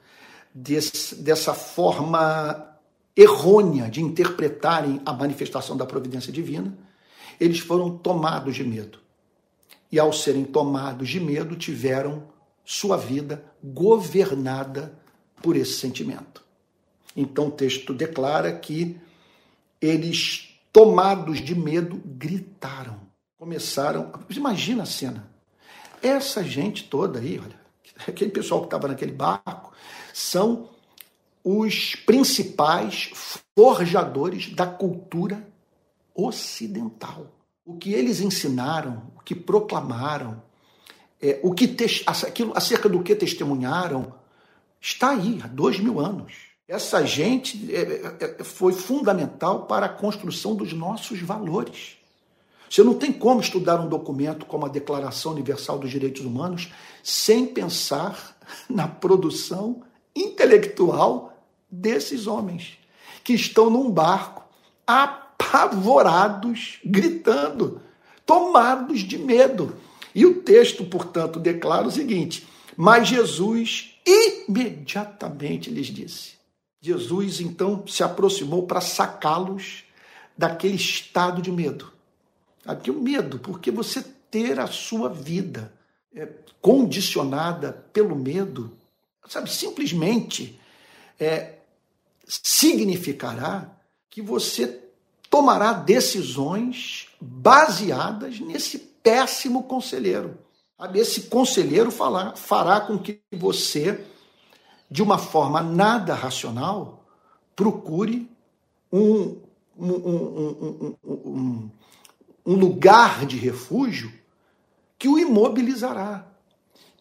desse, dessa forma errônea de interpretarem a manifestação da providência divina, eles foram tomados de medo. E ao serem tomados de medo, tiveram sua vida governada por esse sentimento. Então o texto declara que eles, tomados de medo, gritaram começaram. Imagina a cena. Essa gente toda aí, olha, aquele pessoal que estava naquele barco, são os principais forjadores da cultura ocidental. O que eles ensinaram, o que proclamaram, é, o que aquilo, acerca do que testemunharam, está aí há dois mil anos. Essa gente é, é, é foi fundamental para a construção dos nossos valores. Você não tem como estudar um documento como a Declaração Universal dos Direitos Humanos sem pensar na produção intelectual desses homens que estão num barco apavorados, gritando, tomados de medo. E o texto, portanto, declara o seguinte: Mas Jesus imediatamente lhes disse. Jesus então se aproximou para sacá-los daquele estado de medo Aqui o medo, porque você ter a sua vida é, condicionada pelo medo, sabe, simplesmente é, significará que você tomará decisões baseadas nesse péssimo conselheiro. Esse conselheiro falar, fará com que você, de uma forma nada racional, procure um, um, um, um um lugar de refúgio que o imobilizará,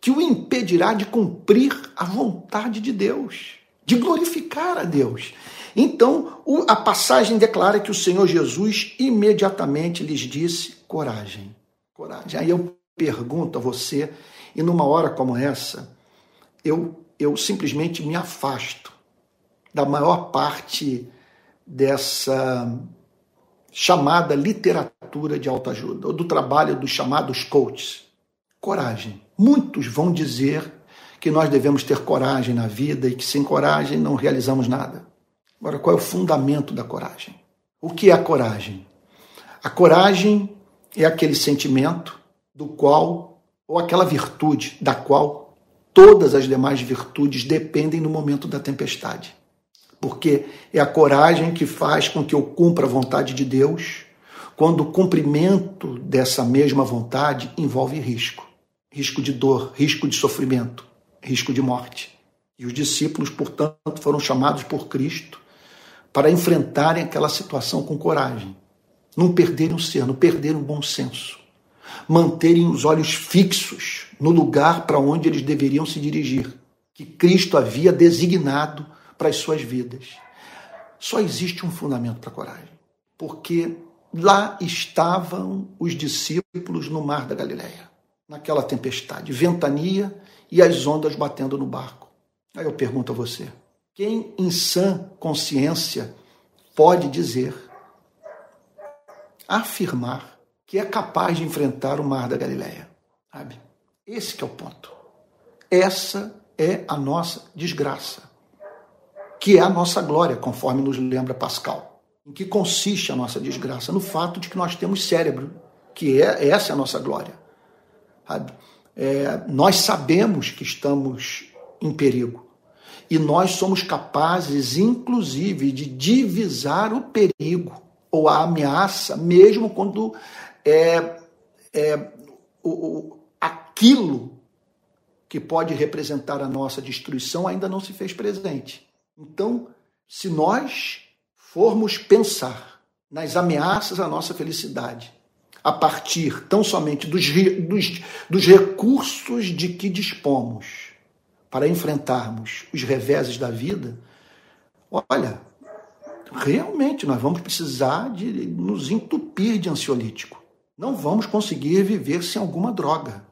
que o impedirá de cumprir a vontade de Deus, de glorificar a Deus. Então, a passagem declara que o Senhor Jesus imediatamente lhes disse: coragem, coragem. Aí eu pergunto a você, e numa hora como essa, eu, eu simplesmente me afasto da maior parte dessa chamada literatura de autoajuda, ou do trabalho dos chamados coaches. Coragem. Muitos vão dizer que nós devemos ter coragem na vida e que sem coragem não realizamos nada. Agora, qual é o fundamento da coragem? O que é a coragem? A coragem é aquele sentimento do qual, ou aquela virtude da qual todas as demais virtudes dependem no momento da tempestade porque é a coragem que faz com que eu cumpra a vontade de Deus, quando o cumprimento dessa mesma vontade envolve risco risco de dor, risco de sofrimento, risco de morte. E os discípulos, portanto, foram chamados por Cristo para enfrentarem aquela situação com coragem, não perderem o ser, não perderem o bom senso, manterem os olhos fixos no lugar para onde eles deveriam se dirigir, que Cristo havia designado para as suas vidas. Só existe um fundamento para a coragem, porque lá estavam os discípulos no mar da Galileia, naquela tempestade, ventania e as ondas batendo no barco. Aí eu pergunto a você: quem em sã consciência pode dizer, afirmar que é capaz de enfrentar o mar da Galileia? Sabe? Esse é o ponto. Essa é a nossa desgraça, que é a nossa glória, conforme nos lembra Pascal. Em que consiste a nossa desgraça? No fato de que nós temos cérebro, que é essa é a nossa glória. É, nós sabemos que estamos em perigo. E nós somos capazes, inclusive, de divisar o perigo ou a ameaça, mesmo quando é, é o, o, aquilo que pode representar a nossa destruição ainda não se fez presente. Então, se nós formos pensar nas ameaças à nossa felicidade, a partir tão somente dos, dos, dos recursos de que dispomos, para enfrentarmos os reveses da vida, olha, realmente nós vamos precisar de nos entupir de ansiolítico. Não vamos conseguir viver sem alguma droga.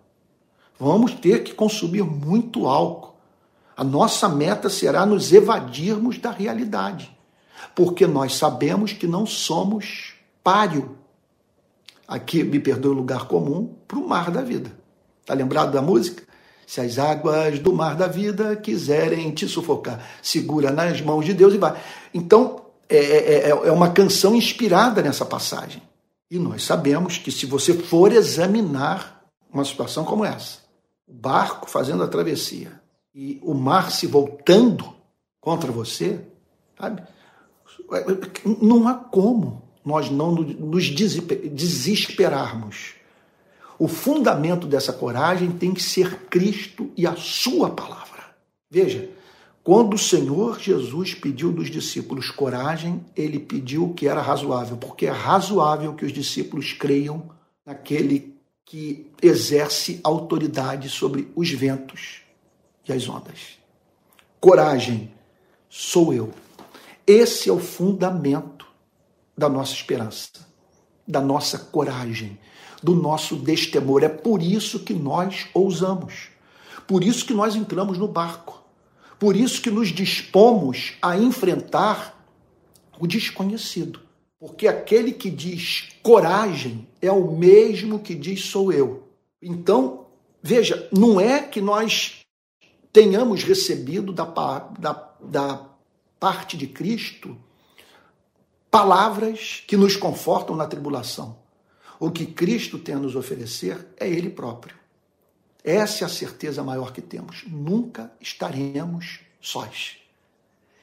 Vamos ter que consumir muito álcool. A nossa meta será nos evadirmos da realidade, porque nós sabemos que não somos páreo. Aqui, me perdoe o lugar comum, para o mar da vida. Está lembrado da música? Se as águas do mar da vida quiserem te sufocar, segura nas mãos de Deus e vai. Então, é, é, é, é uma canção inspirada nessa passagem. E nós sabemos que se você for examinar uma situação como essa, o barco fazendo a travessia e o mar se voltando contra você, sabe? Não há como nós não nos desesperarmos o fundamento dessa coragem tem que ser Cristo e a Sua palavra. Veja, quando o Senhor Jesus pediu dos discípulos coragem, ele pediu o que era razoável, porque é razoável que os discípulos creiam naquele que exerce autoridade sobre os ventos e as ondas. Coragem sou eu. Esse é o fundamento da nossa esperança, da nossa coragem do nosso destemor. É por isso que nós ousamos. Por isso que nós entramos no barco. Por isso que nos dispomos a enfrentar o desconhecido. Porque aquele que diz coragem é o mesmo que diz sou eu. Então, veja, não é que nós tenhamos recebido da, da, da parte de Cristo palavras que nos confortam na tribulação. O que Cristo tem a nos oferecer é Ele próprio. Essa é a certeza maior que temos. Nunca estaremos sós.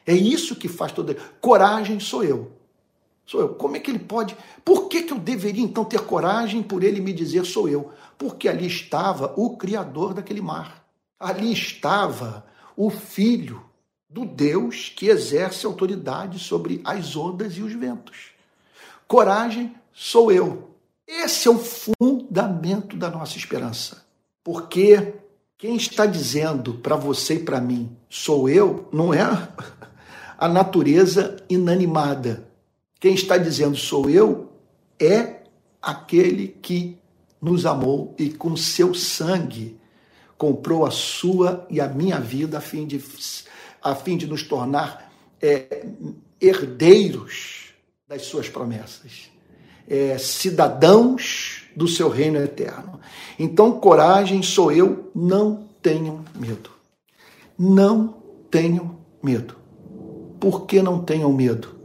É isso que faz toda. Coragem sou eu. Sou eu. Como é que ele pode. Por que, que eu deveria então ter coragem por ele me dizer sou eu? Porque ali estava o Criador daquele mar. Ali estava o Filho do Deus que exerce autoridade sobre as ondas e os ventos. Coragem sou eu. Esse é o fundamento da nossa esperança. Porque quem está dizendo para você e para mim, sou eu, não é a natureza inanimada. Quem está dizendo sou eu é aquele que nos amou e com seu sangue comprou a sua e a minha vida a fim de, a fim de nos tornar é, herdeiros das suas promessas é, cidadãos do seu reino eterno. Então, coragem sou eu, não tenham medo. Não tenham medo. Por que não tenham medo?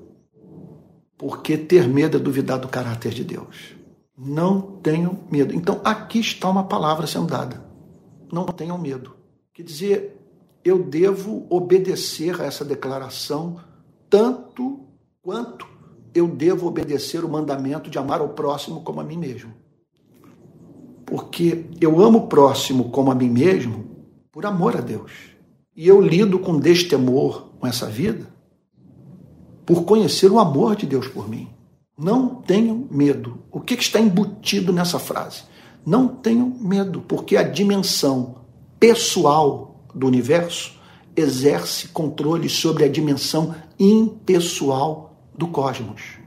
Porque ter medo é duvidar do caráter de Deus. Não tenham medo. Então, aqui está uma palavra sendo dada. Não tenham medo. Quer dizer, eu devo obedecer a essa declaração tanto quanto eu devo obedecer o mandamento de amar o próximo como a mim mesmo. Porque eu amo o próximo como a mim mesmo por amor a Deus. E eu lido com destemor com essa vida por conhecer o amor de Deus por mim. Não tenho medo. O que está embutido nessa frase? Não tenho medo, porque a dimensão pessoal do universo exerce controle sobre a dimensão impessoal do cosmos.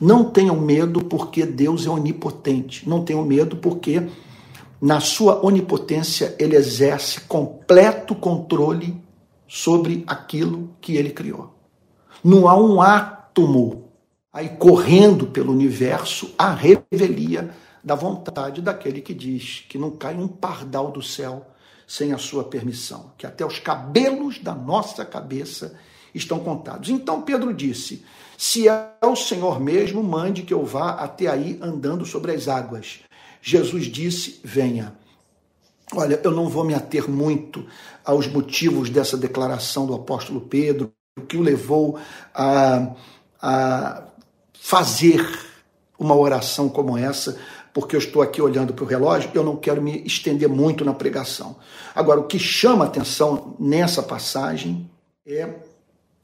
Não tenham medo porque Deus é onipotente. Não tenham medo porque, na sua onipotência, ele exerce completo controle sobre aquilo que ele criou. Não há um átomo aí correndo pelo universo a revelia da vontade daquele que diz que não cai um pardal do céu sem a sua permissão, que até os cabelos da nossa cabeça estão contados. Então Pedro disse: Se é o Senhor mesmo, mande que eu vá até aí andando sobre as águas. Jesus disse: Venha. Olha, eu não vou me ater muito aos motivos dessa declaração do apóstolo Pedro, o que o levou a, a fazer uma oração como essa, porque eu estou aqui olhando para o relógio, eu não quero me estender muito na pregação. Agora, o que chama atenção nessa passagem é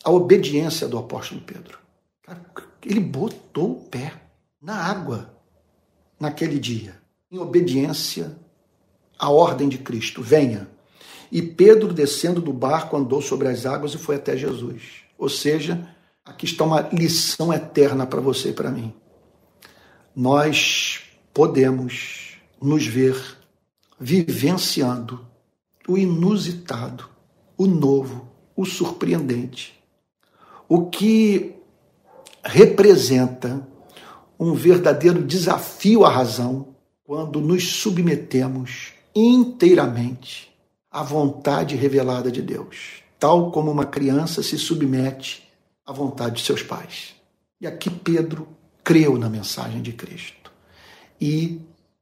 a obediência do apóstolo Pedro. Ele botou o pé na água naquele dia, em obediência à ordem de Cristo: venha. E Pedro, descendo do barco, andou sobre as águas e foi até Jesus. Ou seja, aqui está uma lição eterna para você e para mim. Nós podemos nos ver vivenciando o inusitado, o novo, o surpreendente, o que representa um verdadeiro desafio à razão quando nos submetemos inteiramente à vontade revelada de Deus, tal como uma criança se submete à vontade de seus pais. E aqui Pedro creu na mensagem de Cristo e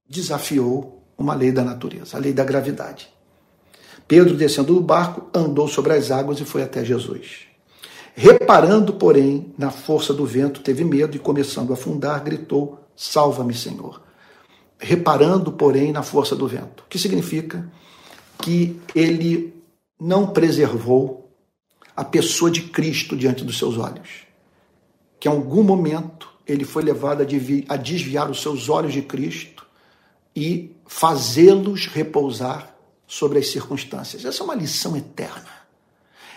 desafiou uma lei da natureza, a lei da gravidade. Pedro, descendo do barco, andou sobre as águas e foi até Jesus. Reparando, porém, na força do vento, teve medo e, começando a afundar, gritou: Salva-me, Senhor. Reparando, porém, na força do vento. Que significa que ele não preservou a pessoa de Cristo diante dos seus olhos. Que em algum momento ele foi levado a desviar os seus olhos de Cristo e fazê-los repousar sobre as circunstâncias. Essa é uma lição eterna.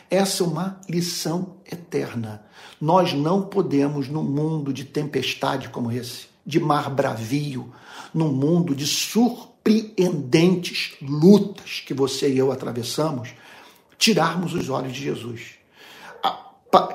Essa é uma lição eterna. Nós não podemos, num mundo de tempestade como esse, de mar bravio, num mundo de surpreendentes lutas que você e eu atravessamos, tirarmos os olhos de Jesus.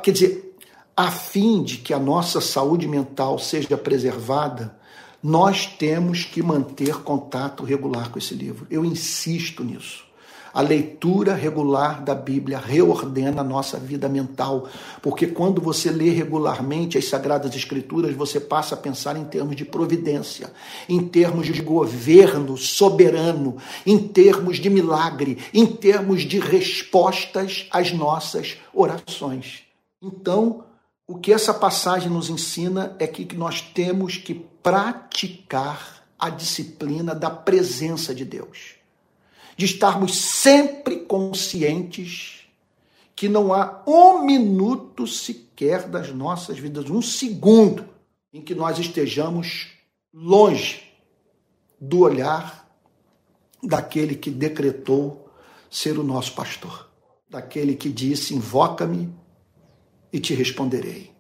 Quer dizer, a fim de que a nossa saúde mental seja preservada, nós temos que manter contato regular com esse livro. Eu insisto nisso. A leitura regular da Bíblia reordena a nossa vida mental, porque quando você lê regularmente as Sagradas Escrituras, você passa a pensar em termos de providência, em termos de governo soberano, em termos de milagre, em termos de respostas às nossas orações. Então, o que essa passagem nos ensina é que nós temos que praticar a disciplina da presença de Deus. De estarmos sempre conscientes que não há um minuto sequer das nossas vidas, um segundo, em que nós estejamos longe do olhar daquele que decretou ser o nosso pastor, daquele que disse: Invoca-me e te responderei.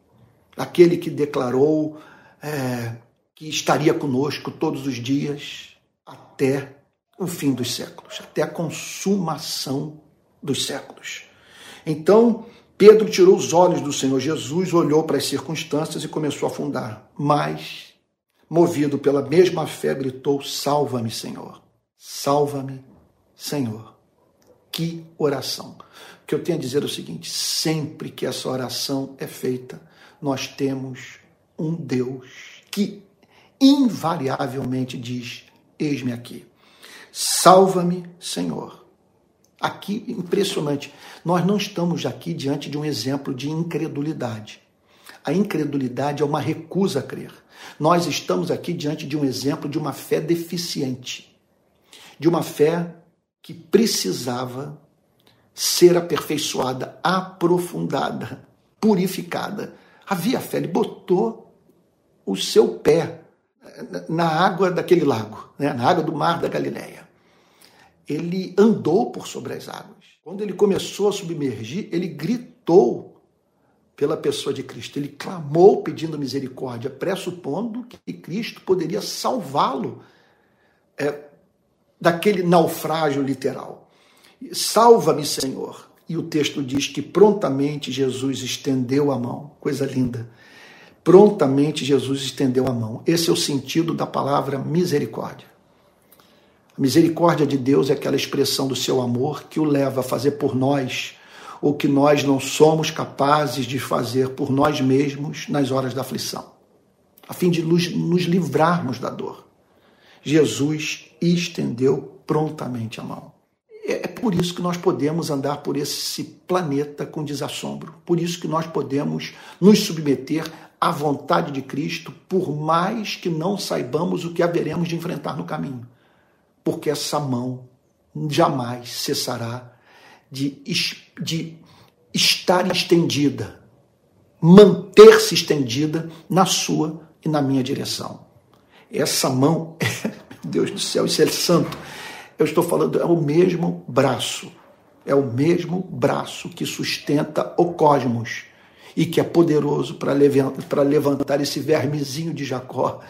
Aquele que declarou é, que estaria conosco todos os dias até o fim dos séculos, até a consumação dos séculos. Então, Pedro tirou os olhos do Senhor Jesus, olhou para as circunstâncias e começou a afundar. Mas, movido pela mesma fé, gritou: Salva-me, Senhor. Salva-me, Senhor. Que oração. O que eu tenho a dizer é o seguinte: sempre que essa oração é feita, nós temos um Deus que invariavelmente diz: Eis-me aqui. Salva-me, Senhor. Aqui, impressionante, nós não estamos aqui diante de um exemplo de incredulidade. A incredulidade é uma recusa a crer. Nós estamos aqui diante de um exemplo de uma fé deficiente, de uma fé que precisava ser aperfeiçoada, aprofundada, purificada. Havia fé, ele botou o seu pé na água daquele lago, né? na água do mar da Galileia. Ele andou por sobre as águas. Quando ele começou a submergir, ele gritou pela pessoa de Cristo. Ele clamou pedindo misericórdia, pressupondo que Cristo poderia salvá-lo é, daquele naufrágio literal. Salva-me, Senhor. E o texto diz que prontamente Jesus estendeu a mão. Coisa linda. Prontamente Jesus estendeu a mão. Esse é o sentido da palavra misericórdia. A misericórdia de Deus é aquela expressão do seu amor que o leva a fazer por nós o que nós não somos capazes de fazer por nós mesmos nas horas da aflição, a fim de nos, livrarmos da dor. Jesus estendeu prontamente a mão. É, é por isso que nós podemos andar por esse planeta com desassombro. Por isso que nós podemos nos submeter à vontade de Cristo, por mais que não saibamos o que haveremos de enfrentar no caminho. Porque essa mão jamais cessará de, de estar estendida, manter-se estendida na sua e na minha direção. Essa mão, meu Deus do céu, isso é santo eu estou falando, é o mesmo braço. É o mesmo braço que sustenta o cosmos e que é poderoso para levantar esse vermezinho de Jacó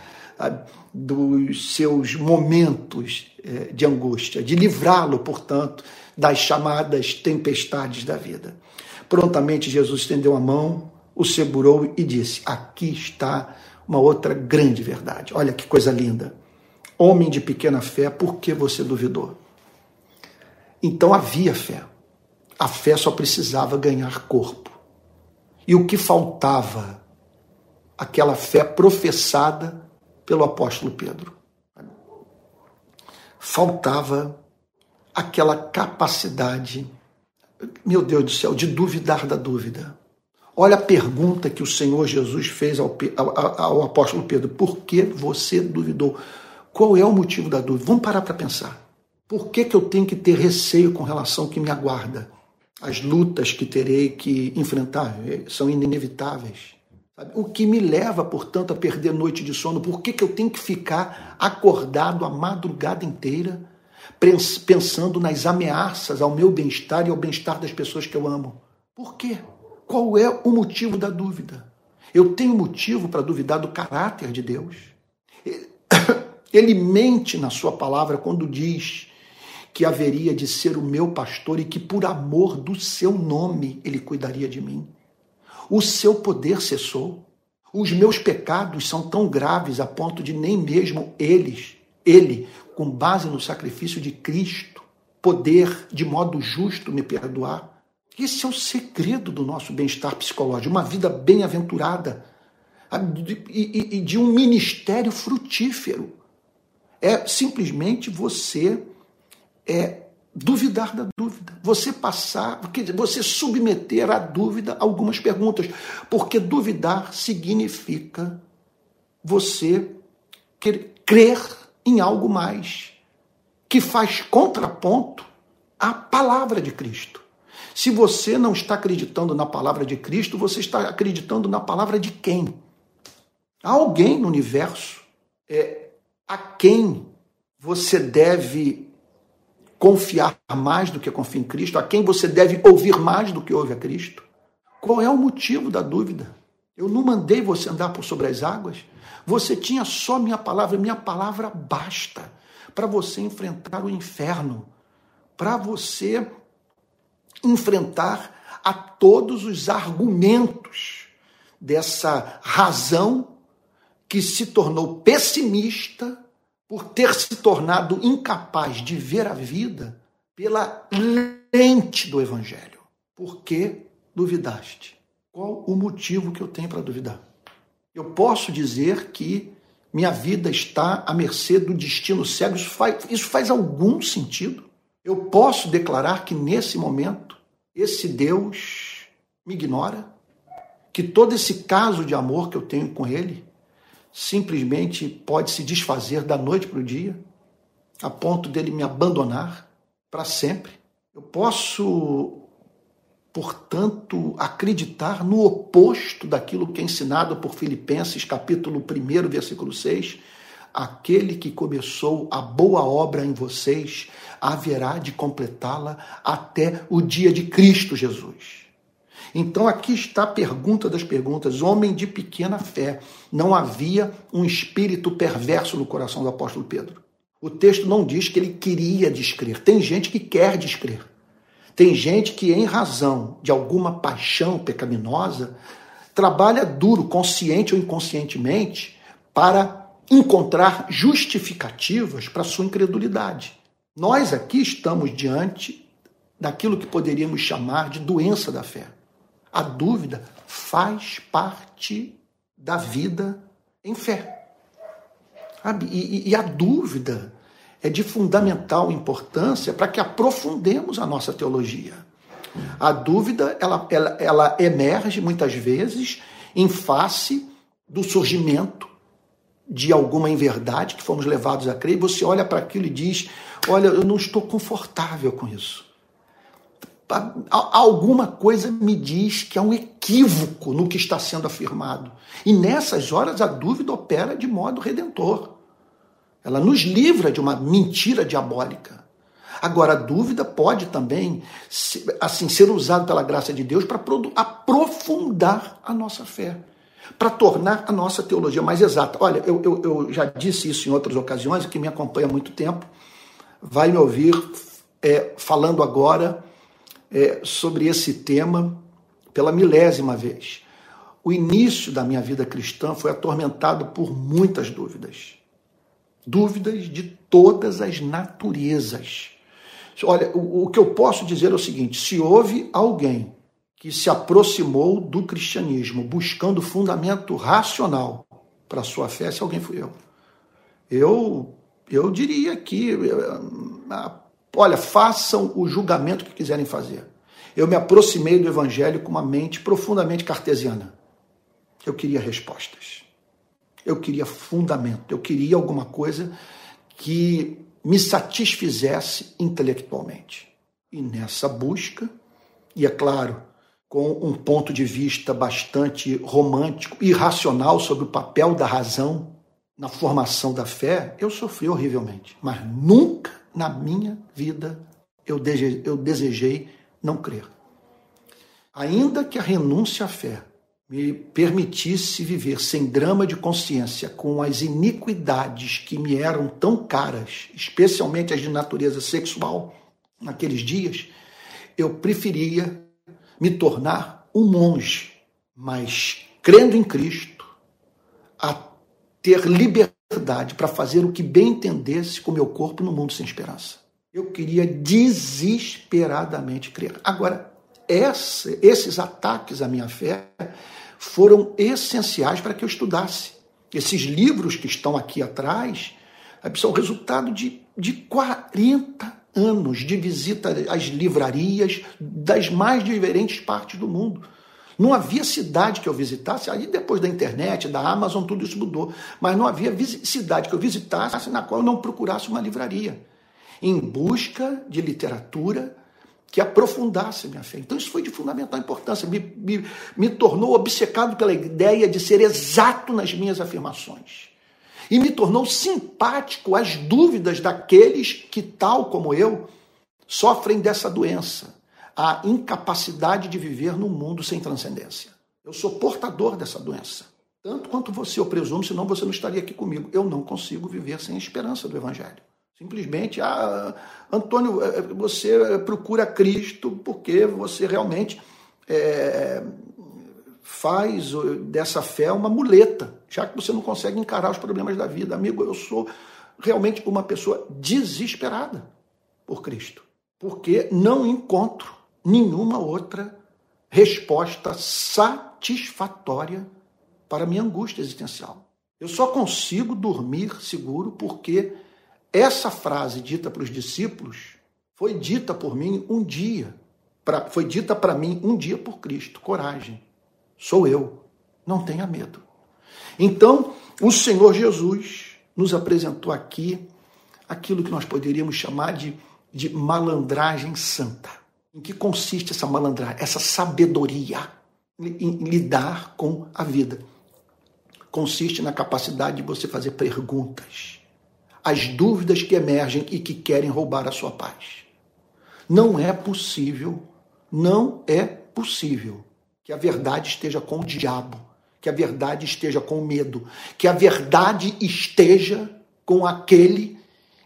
dos seus momentos é, de angústia, de livrá-lo, portanto, das chamadas tempestades da vida. Prontamente Jesus estendeu a mão, o segurou e disse: Aqui está uma outra grande verdade. Olha que coisa linda. Homem de pequena fé, por que você duvidou? Então havia fé. A fé só precisava ganhar corpo. E o que faltava? Aquela fé professada pelo apóstolo Pedro. Faltava aquela capacidade, meu Deus do céu, de duvidar da dúvida. Olha a pergunta que o Senhor Jesus fez ao, ao, ao apóstolo Pedro: por que você duvidou? Qual é o motivo da dúvida? Vamos parar para pensar. Por que, que eu tenho que ter receio com relação ao que me aguarda? As lutas que terei que enfrentar eh, são inevitáveis. O que me leva, portanto, a perder noite de sono? Por que, que eu tenho que ficar acordado a madrugada inteira, pensando nas ameaças ao meu bem-estar e ao bem-estar das pessoas que eu amo? Por quê? Qual é o motivo da dúvida? Eu tenho motivo para duvidar do caráter de Deus. Ele mente na sua palavra quando diz que haveria de ser o meu pastor e que por amor do seu nome ele cuidaria de mim. O seu poder cessou. Os meus pecados são tão graves a ponto de nem mesmo eles, ele, com base no sacrifício de Cristo, poder de modo justo me perdoar. Esse é o segredo do nosso bem-estar psicológico, uma vida bem-aventurada e de um ministério frutífero é simplesmente você é, duvidar da dúvida. Você passar, você submeter à dúvida algumas perguntas. Porque duvidar significa você crer em algo mais, que faz contraponto à palavra de Cristo. Se você não está acreditando na palavra de Cristo, você está acreditando na palavra de quem? Há alguém no universo é, a quem você deve confiar mais do que confia em Cristo, a quem você deve ouvir mais do que ouve a Cristo? Qual é o motivo da dúvida? Eu não mandei você andar por sobre as águas. Você tinha só minha palavra, minha palavra basta para você enfrentar o inferno, para você enfrentar a todos os argumentos dessa razão que se tornou pessimista por ter se tornado incapaz de ver a vida pela lente do Evangelho. Por que duvidaste? Qual o motivo que eu tenho para duvidar? Eu posso dizer que minha vida está à mercê do destino cego. Isso faz, isso faz algum sentido? Eu posso declarar que nesse momento esse Deus me ignora? que todo esse caso de amor que eu tenho com ele simplesmente pode se desfazer da noite para o dia, a ponto dele me abandonar para sempre. Eu posso, portanto, acreditar no oposto daquilo que é ensinado por Filipenses, capítulo 1, versículo 6. Aquele que começou a boa obra em vocês haverá de completá-la até o dia de Cristo Jesus. Então aqui está a pergunta das perguntas. Homem de pequena fé. Não havia um espírito perverso no coração do apóstolo Pedro. O texto não diz que ele queria descrer. Tem gente que quer descrer. Tem gente que, em razão de alguma paixão pecaminosa, trabalha duro, consciente ou inconscientemente, para encontrar justificativas para sua incredulidade. Nós aqui estamos diante daquilo que poderíamos chamar de doença da fé. A dúvida faz parte da vida em fé. E, e a dúvida é de fundamental importância para que aprofundemos a nossa teologia. A dúvida ela, ela, ela emerge muitas vezes em face do surgimento de alguma inverdade que fomos levados a crer, e você olha para aquilo e diz: Olha, eu não estou confortável com isso alguma coisa me diz que há um equívoco no que está sendo afirmado. E nessas horas a dúvida opera de modo redentor. Ela nos livra de uma mentira diabólica. Agora, a dúvida pode também assim ser usada pela graça de Deus para aprofundar a nossa fé, para tornar a nossa teologia mais exata. Olha, eu, eu, eu já disse isso em outras ocasiões, e quem me acompanha há muito tempo vai me ouvir é, falando agora é, sobre esse tema pela milésima vez. O início da minha vida cristã foi atormentado por muitas dúvidas. Dúvidas de todas as naturezas. Olha, o, o que eu posso dizer é o seguinte: se houve alguém que se aproximou do cristianismo buscando fundamento racional para a sua fé, se alguém fui eu. Eu, eu diria que olha, façam o julgamento que quiserem fazer. Eu me aproximei do evangelho com uma mente profundamente cartesiana. Eu queria respostas. Eu queria fundamento. Eu queria alguma coisa que me satisfizesse intelectualmente. E nessa busca, e é claro, com um ponto de vista bastante romântico e racional sobre o papel da razão na formação da fé, eu sofri horrivelmente. Mas nunca na minha vida eu desejei, eu desejei não crer. Ainda que a renúncia à fé me permitisse viver sem drama de consciência com as iniquidades que me eram tão caras, especialmente as de natureza sexual, naqueles dias, eu preferia me tornar um monge, mas crendo em Cristo, a ter liberdade liberdade para fazer o que bem entendesse com o meu corpo no mundo sem esperança. Eu queria desesperadamente crer. Agora, essa, esses ataques à minha fé foram essenciais para que eu estudasse. Esses livros que estão aqui atrás são o resultado de, de 40 anos de visita às livrarias das mais diferentes partes do mundo. Não havia cidade que eu visitasse, aí depois da internet, da Amazon, tudo isso mudou, mas não havia cidade que eu visitasse na qual eu não procurasse uma livraria, em busca de literatura que aprofundasse minha fé. Então isso foi de fundamental importância, me, me, me tornou obcecado pela ideia de ser exato nas minhas afirmações. E me tornou simpático às dúvidas daqueles que, tal como eu, sofrem dessa doença a incapacidade de viver num mundo sem transcendência. Eu sou portador dessa doença. Tanto quanto você, eu presumo, senão você não estaria aqui comigo. Eu não consigo viver sem a esperança do Evangelho. Simplesmente, ah, Antônio, eh, você procura Cristo porque você realmente é, faz dessa fé uma muleta, já que você não consegue encarar os problemas da vida. Amigo, eu sou realmente uma pessoa desesperada por Cristo, porque não encontro nenhuma outra resposta satisfatória para a minha angústia existencial. Eu só consigo dormir seguro porque essa frase dita para os discípulos foi dita por mim um dia, pra, foi dita para mim um dia por Cristo. Coragem, sou eu. Não tenha medo. Então, o Senhor Jesus nos apresentou aqui aquilo que nós poderíamos chamar de, de malandragem santa. Em que consiste essa malandragem, essa sabedoria em lidar com a vida? Consiste na capacidade de você fazer perguntas, as dúvidas que emergem e que querem roubar a sua paz. Não é possível, não é possível que a verdade esteja com o diabo, que a verdade esteja com o medo, que a verdade esteja com aquele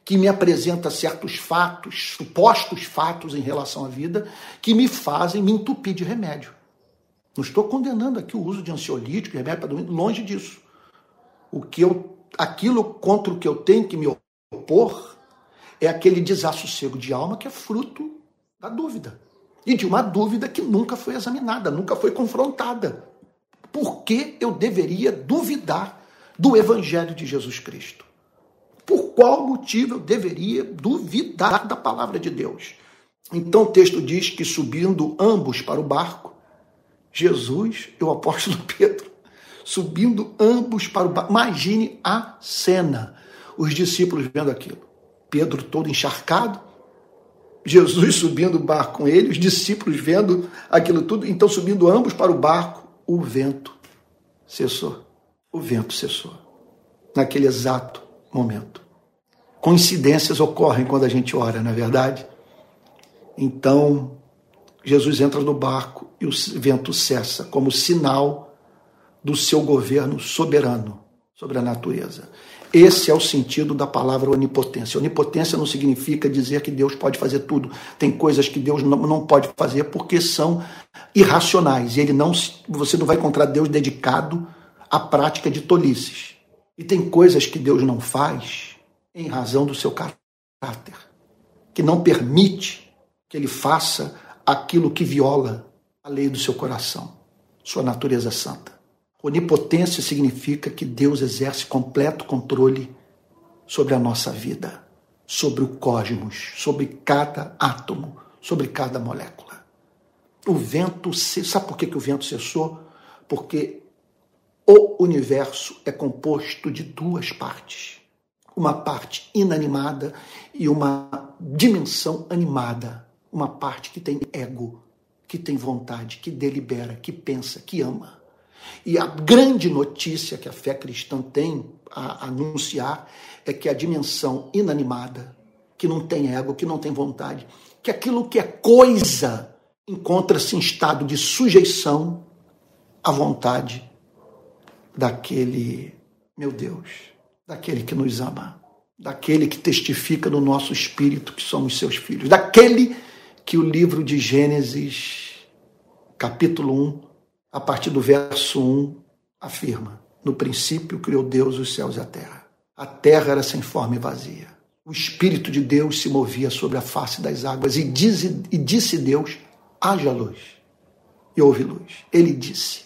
que me apresenta certos fatos, supostos fatos em relação à vida, que me fazem me entupir de remédio. Não estou condenando aqui o uso de ansiolítico, remédio para dormir, longe disso. O que eu, aquilo contra o que eu tenho que me opor é aquele desassossego de alma que é fruto da dúvida. E de uma dúvida que nunca foi examinada, nunca foi confrontada. Por que eu deveria duvidar do Evangelho de Jesus Cristo? Por qual motivo eu deveria duvidar da palavra de Deus? Então o texto diz que subindo ambos para o barco, Jesus e o apóstolo Pedro, subindo ambos para o barco. Imagine a cena, os discípulos vendo aquilo. Pedro todo encharcado, Jesus subindo o barco com ele, os discípulos vendo aquilo tudo, então subindo ambos para o barco, o vento cessou. O vento cessou. Naquele exato momento. Coincidências ocorrem quando a gente ora, não é verdade? Então, Jesus entra no barco e o vento cessa como sinal do seu governo soberano sobre a natureza. Esse é o sentido da palavra onipotência. Onipotência não significa dizer que Deus pode fazer tudo. Tem coisas que Deus não, pode fazer porque são irracionais. Ele não, você não vai encontrar Deus dedicado à prática de tolices. E tem coisas que Deus não faz em razão do seu caráter, que não permite que ele faça aquilo que viola a lei do seu coração, sua natureza santa. Onipotência significa que Deus exerce completo controle sobre a nossa vida, sobre o cosmos, sobre cada átomo, sobre cada molécula. O vento, sabe por que, que o vento cessou? Porque o universo é composto de duas partes. Uma parte inanimada e uma dimensão animada. Uma parte que tem ego, que tem vontade, que delibera, que pensa, que ama. E a grande notícia que a fé cristã tem a anunciar é que a dimensão inanimada, que não tem ego, que não tem vontade, que aquilo que é coisa encontra-se em estado de sujeição à vontade daquele, meu Deus, daquele que nos ama, daquele que testifica no nosso espírito que somos seus filhos, daquele que o livro de Gênesis, capítulo 1, a partir do verso 1, afirma: No princípio criou Deus os céus e a terra. A terra era sem forma e vazia. O Espírito de Deus se movia sobre a face das águas e disse, e disse Deus: haja luz. E houve luz. Ele disse.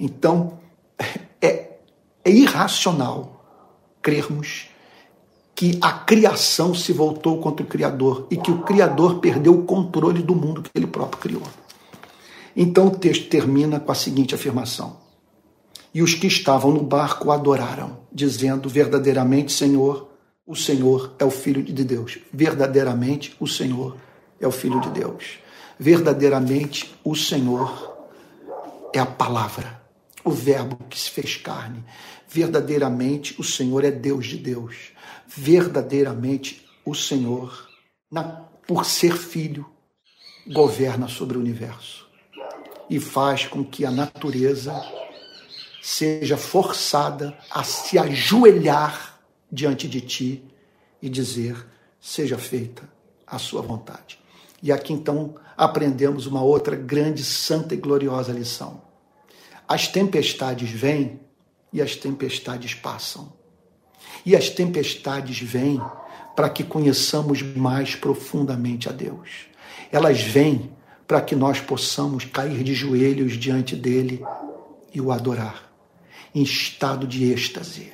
Então, é, é irracional crermos que a criação se voltou contra o Criador e que o Criador perdeu o controle do mundo que ele próprio criou. Então o texto termina com a seguinte afirmação: E os que estavam no barco adoraram, dizendo: Verdadeiramente, Senhor, o Senhor é o Filho de Deus. Verdadeiramente, o Senhor é o Filho de Deus. Verdadeiramente, o Senhor é a palavra o Verbo que se fez carne. Verdadeiramente o Senhor é Deus de Deus. Verdadeiramente o Senhor, na, por ser filho, governa sobre o universo e faz com que a natureza seja forçada a se ajoelhar diante de ti e dizer: seja feita a sua vontade. E aqui então aprendemos uma outra grande, santa e gloriosa lição. As tempestades vêm e as tempestades passam. E as tempestades vêm para que conheçamos mais profundamente a Deus. Elas vêm para que nós possamos cair de joelhos diante dele e o adorar, em estado de êxtase.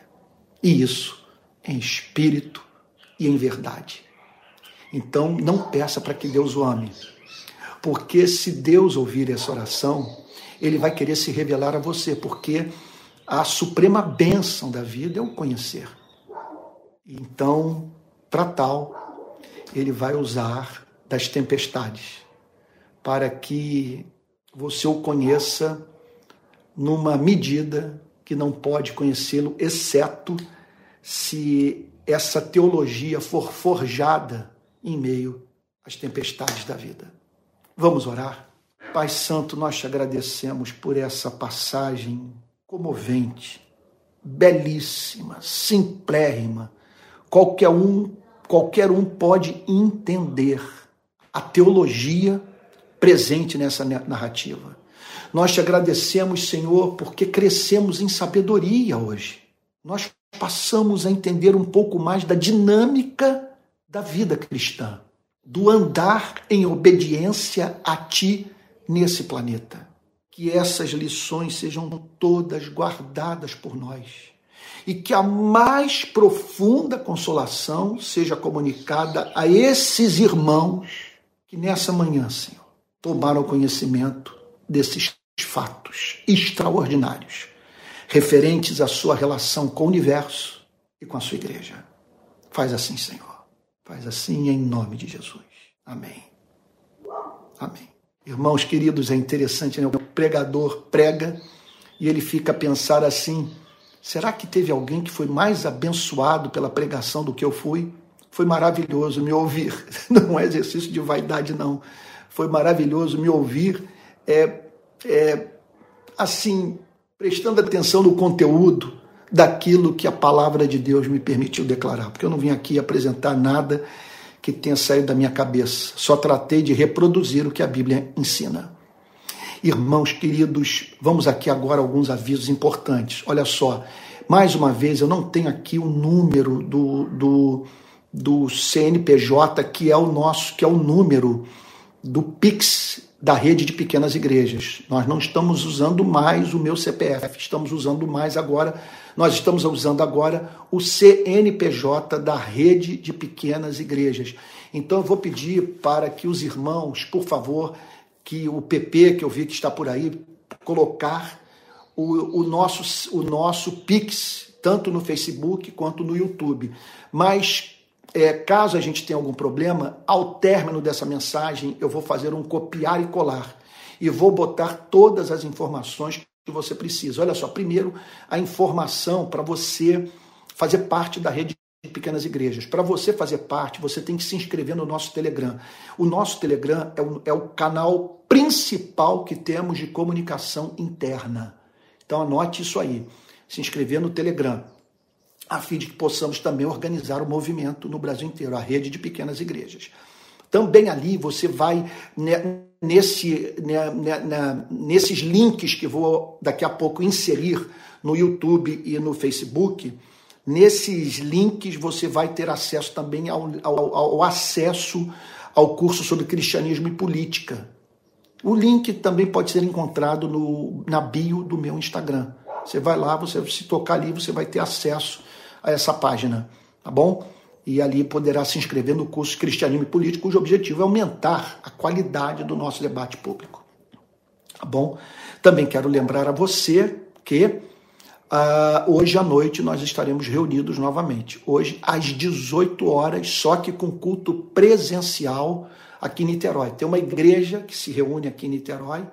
E isso em espírito e em verdade. Então, não peça para que Deus o ame, porque se Deus ouvir essa oração, ele vai querer se revelar a você, porque a suprema bênção da vida é o conhecer. Então, para tal, ele vai usar das tempestades para que você o conheça numa medida que não pode conhecê-lo, exceto se essa teologia for forjada em meio às tempestades da vida. Vamos orar? Pai Santo, nós te agradecemos por essa passagem comovente, belíssima, simplérrima. Qualquer um, qualquer um pode entender a teologia presente nessa narrativa. Nós te agradecemos, Senhor, porque crescemos em sabedoria hoje. Nós passamos a entender um pouco mais da dinâmica da vida cristã, do andar em obediência a Ti nesse planeta. Que essas lições sejam todas guardadas por nós e que a mais profunda consolação seja comunicada a esses irmãos que nessa manhã, Senhor, tomaram conhecimento desses fatos extraordinários referentes à sua relação com o universo e com a sua igreja. Faz assim, Senhor. Faz assim em nome de Jesus. Amém. Amém. Irmãos queridos, é interessante, né? O pregador prega e ele fica a pensar assim: será que teve alguém que foi mais abençoado pela pregação do que eu fui? Foi maravilhoso me ouvir. Não é exercício de vaidade, não. Foi maravilhoso me ouvir. É, é, assim, prestando atenção no conteúdo daquilo que a palavra de Deus me permitiu declarar, porque eu não vim aqui apresentar nada que tenha saído da minha cabeça, só tratei de reproduzir o que a Bíblia ensina. Irmãos queridos, vamos aqui agora alguns avisos importantes. Olha só, mais uma vez, eu não tenho aqui o número do, do, do CNPJ, que é o nosso, que é o número do Pix da rede de pequenas igrejas. Nós não estamos usando mais o meu CPF, estamos usando mais agora, nós estamos usando agora o CNPJ da rede de pequenas igrejas. Então eu vou pedir para que os irmãos, por favor, que o PP, que eu vi que está por aí, colocar o, o, nosso, o nosso Pix, tanto no Facebook quanto no YouTube. Mas é, caso a gente tenha algum problema, ao término dessa mensagem, eu vou fazer um copiar e colar e vou botar todas as informações que você precisa. Olha só, primeiro, a informação para você fazer parte da rede de pequenas igrejas. Para você fazer parte, você tem que se inscrever no nosso Telegram. O nosso Telegram é o, é o canal principal que temos de comunicação interna. Então anote isso aí. Se inscrever no Telegram a fim de que possamos também organizar o movimento no Brasil inteiro, a rede de pequenas igrejas. Também ali você vai nesse, nesses links que vou daqui a pouco inserir no YouTube e no Facebook. Nesses links você vai ter acesso também ao, ao, ao acesso ao curso sobre cristianismo e política. O link também pode ser encontrado no, na bio do meu Instagram. Você vai lá, você se tocar ali, você vai ter acesso a essa página, tá bom? E ali poderá se inscrever no curso Cristianismo e Político, cujo objetivo é aumentar a qualidade do nosso debate público. Tá bom? Também quero lembrar a você que uh, hoje à noite nós estaremos reunidos novamente. Hoje às 18 horas, só que com culto presencial aqui em Niterói. Tem uma igreja que se reúne aqui em Niterói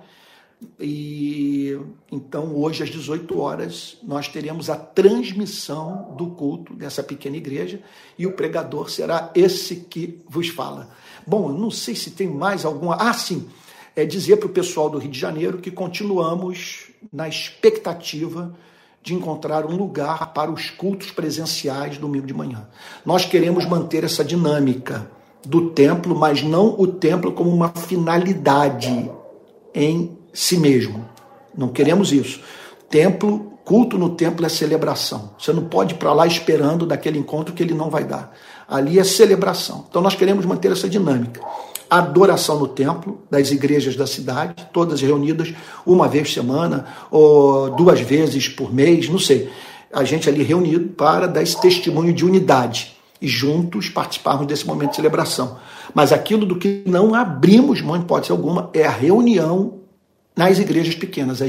e então hoje às 18 horas nós teremos a transmissão do culto dessa pequena igreja e o pregador será esse que vos fala. Bom, não sei se tem mais alguma. Ah, sim. É dizer para o pessoal do Rio de Janeiro que continuamos na expectativa de encontrar um lugar para os cultos presenciais domingo de manhã. Nós queremos manter essa dinâmica do templo, mas não o templo como uma finalidade em si mesmo. Não queremos isso. Templo, culto no templo é celebração. Você não pode ir para lá esperando daquele encontro que ele não vai dar. Ali é celebração. Então nós queremos manter essa dinâmica. Adoração no templo, das igrejas da cidade, todas reunidas uma vez por semana, ou duas vezes por mês, não sei. A gente ali reunido para dar esse testemunho de unidade e juntos participarmos desse momento de celebração. Mas aquilo do que não abrimos mão, hipótese alguma, é a reunião nas igrejas pequenas,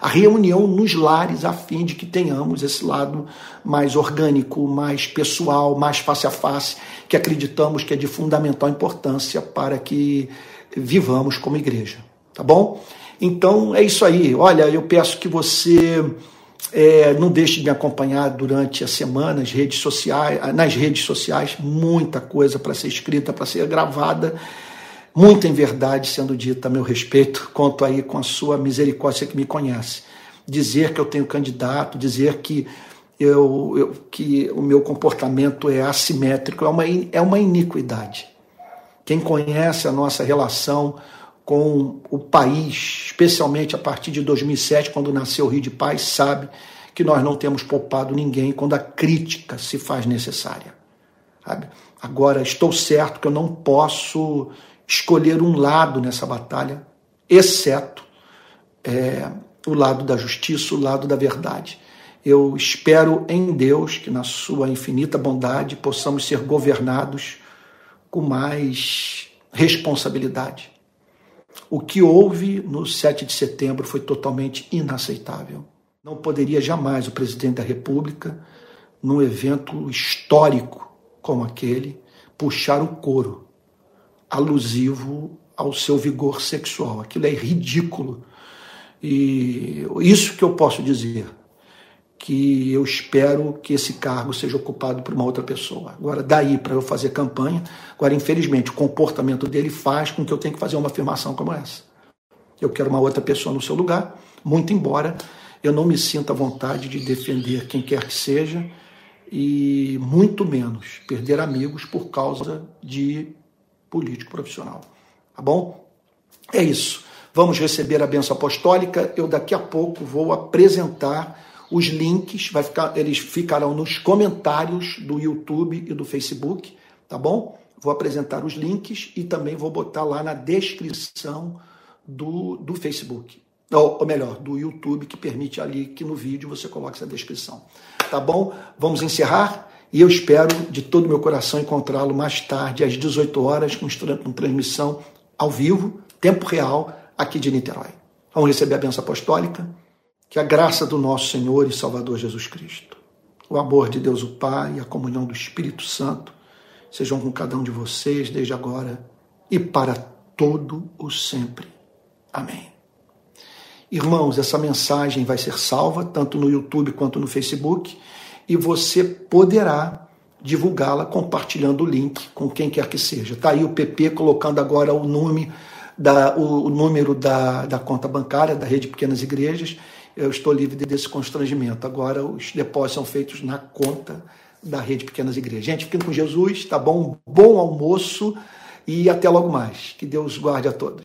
a reunião nos lares, a fim de que tenhamos esse lado mais orgânico, mais pessoal, mais face a face, que acreditamos que é de fundamental importância para que vivamos como igreja. Tá bom? Então é isso aí. Olha, eu peço que você é, não deixe de me acompanhar durante a semana redes sociais, nas redes sociais, muita coisa para ser escrita, para ser gravada muita em verdade sendo dita a meu respeito, conto aí com a sua misericórdia que me conhece. Dizer que eu tenho candidato, dizer que eu, eu, que o meu comportamento é assimétrico, é uma, é uma iniquidade. Quem conhece a nossa relação com o país, especialmente a partir de 2007, quando nasceu o Rio de Paz, sabe que nós não temos poupado ninguém quando a crítica se faz necessária. Sabe? Agora, estou certo que eu não posso escolher um lado nessa batalha, exceto é, o lado da justiça, o lado da verdade. Eu espero em Deus que, na sua infinita bondade, possamos ser governados com mais responsabilidade. O que houve no 7 de setembro foi totalmente inaceitável. Não poderia jamais o presidente da República, num evento histórico como aquele, puxar o coro alusivo ao seu vigor sexual. Aquilo é ridículo. E isso que eu posso dizer, que eu espero que esse cargo seja ocupado por uma outra pessoa. Agora, daí para eu fazer campanha, agora, infelizmente, o comportamento dele faz com que eu tenha que fazer uma afirmação como essa. Eu quero uma outra pessoa no seu lugar, muito embora eu não me sinta à vontade de defender quem quer que seja e muito menos perder amigos por causa de político profissional. Tá bom? É isso. Vamos receber a benção apostólica. Eu daqui a pouco vou apresentar os links, vai ficar, eles ficarão nos comentários do YouTube e do Facebook, tá bom? Vou apresentar os links e também vou botar lá na descrição do, do Facebook. Ou, ou melhor, do YouTube, que permite ali que no vídeo você coloque essa descrição. Tá bom? Vamos encerrar? E eu espero de todo o meu coração encontrá-lo mais tarde, às 18 horas, com, transmissão ao vivo, tempo real, aqui de Niterói. Vamos receber a benção apostólica. Que a graça do nosso Senhor e Salvador Jesus Cristo, o amor de Deus o Pai e a comunhão do Espírito Santo sejam com cada um de vocês desde agora e para todo o sempre. Amém. Irmãos, essa mensagem vai ser salva tanto no YouTube quanto no Facebook e você poderá divulgá-la compartilhando o link com quem quer que seja. Está aí o PP colocando agora o nome da, o, número da, da conta bancária da Rede Pequenas Igrejas. Eu estou livre desse constrangimento. Agora os depósitos são feitos na conta da Rede Pequenas Igrejas. Gente, fiquem com Jesus, tá bom? Bom almoço e até logo mais. Que Deus guarde a todos.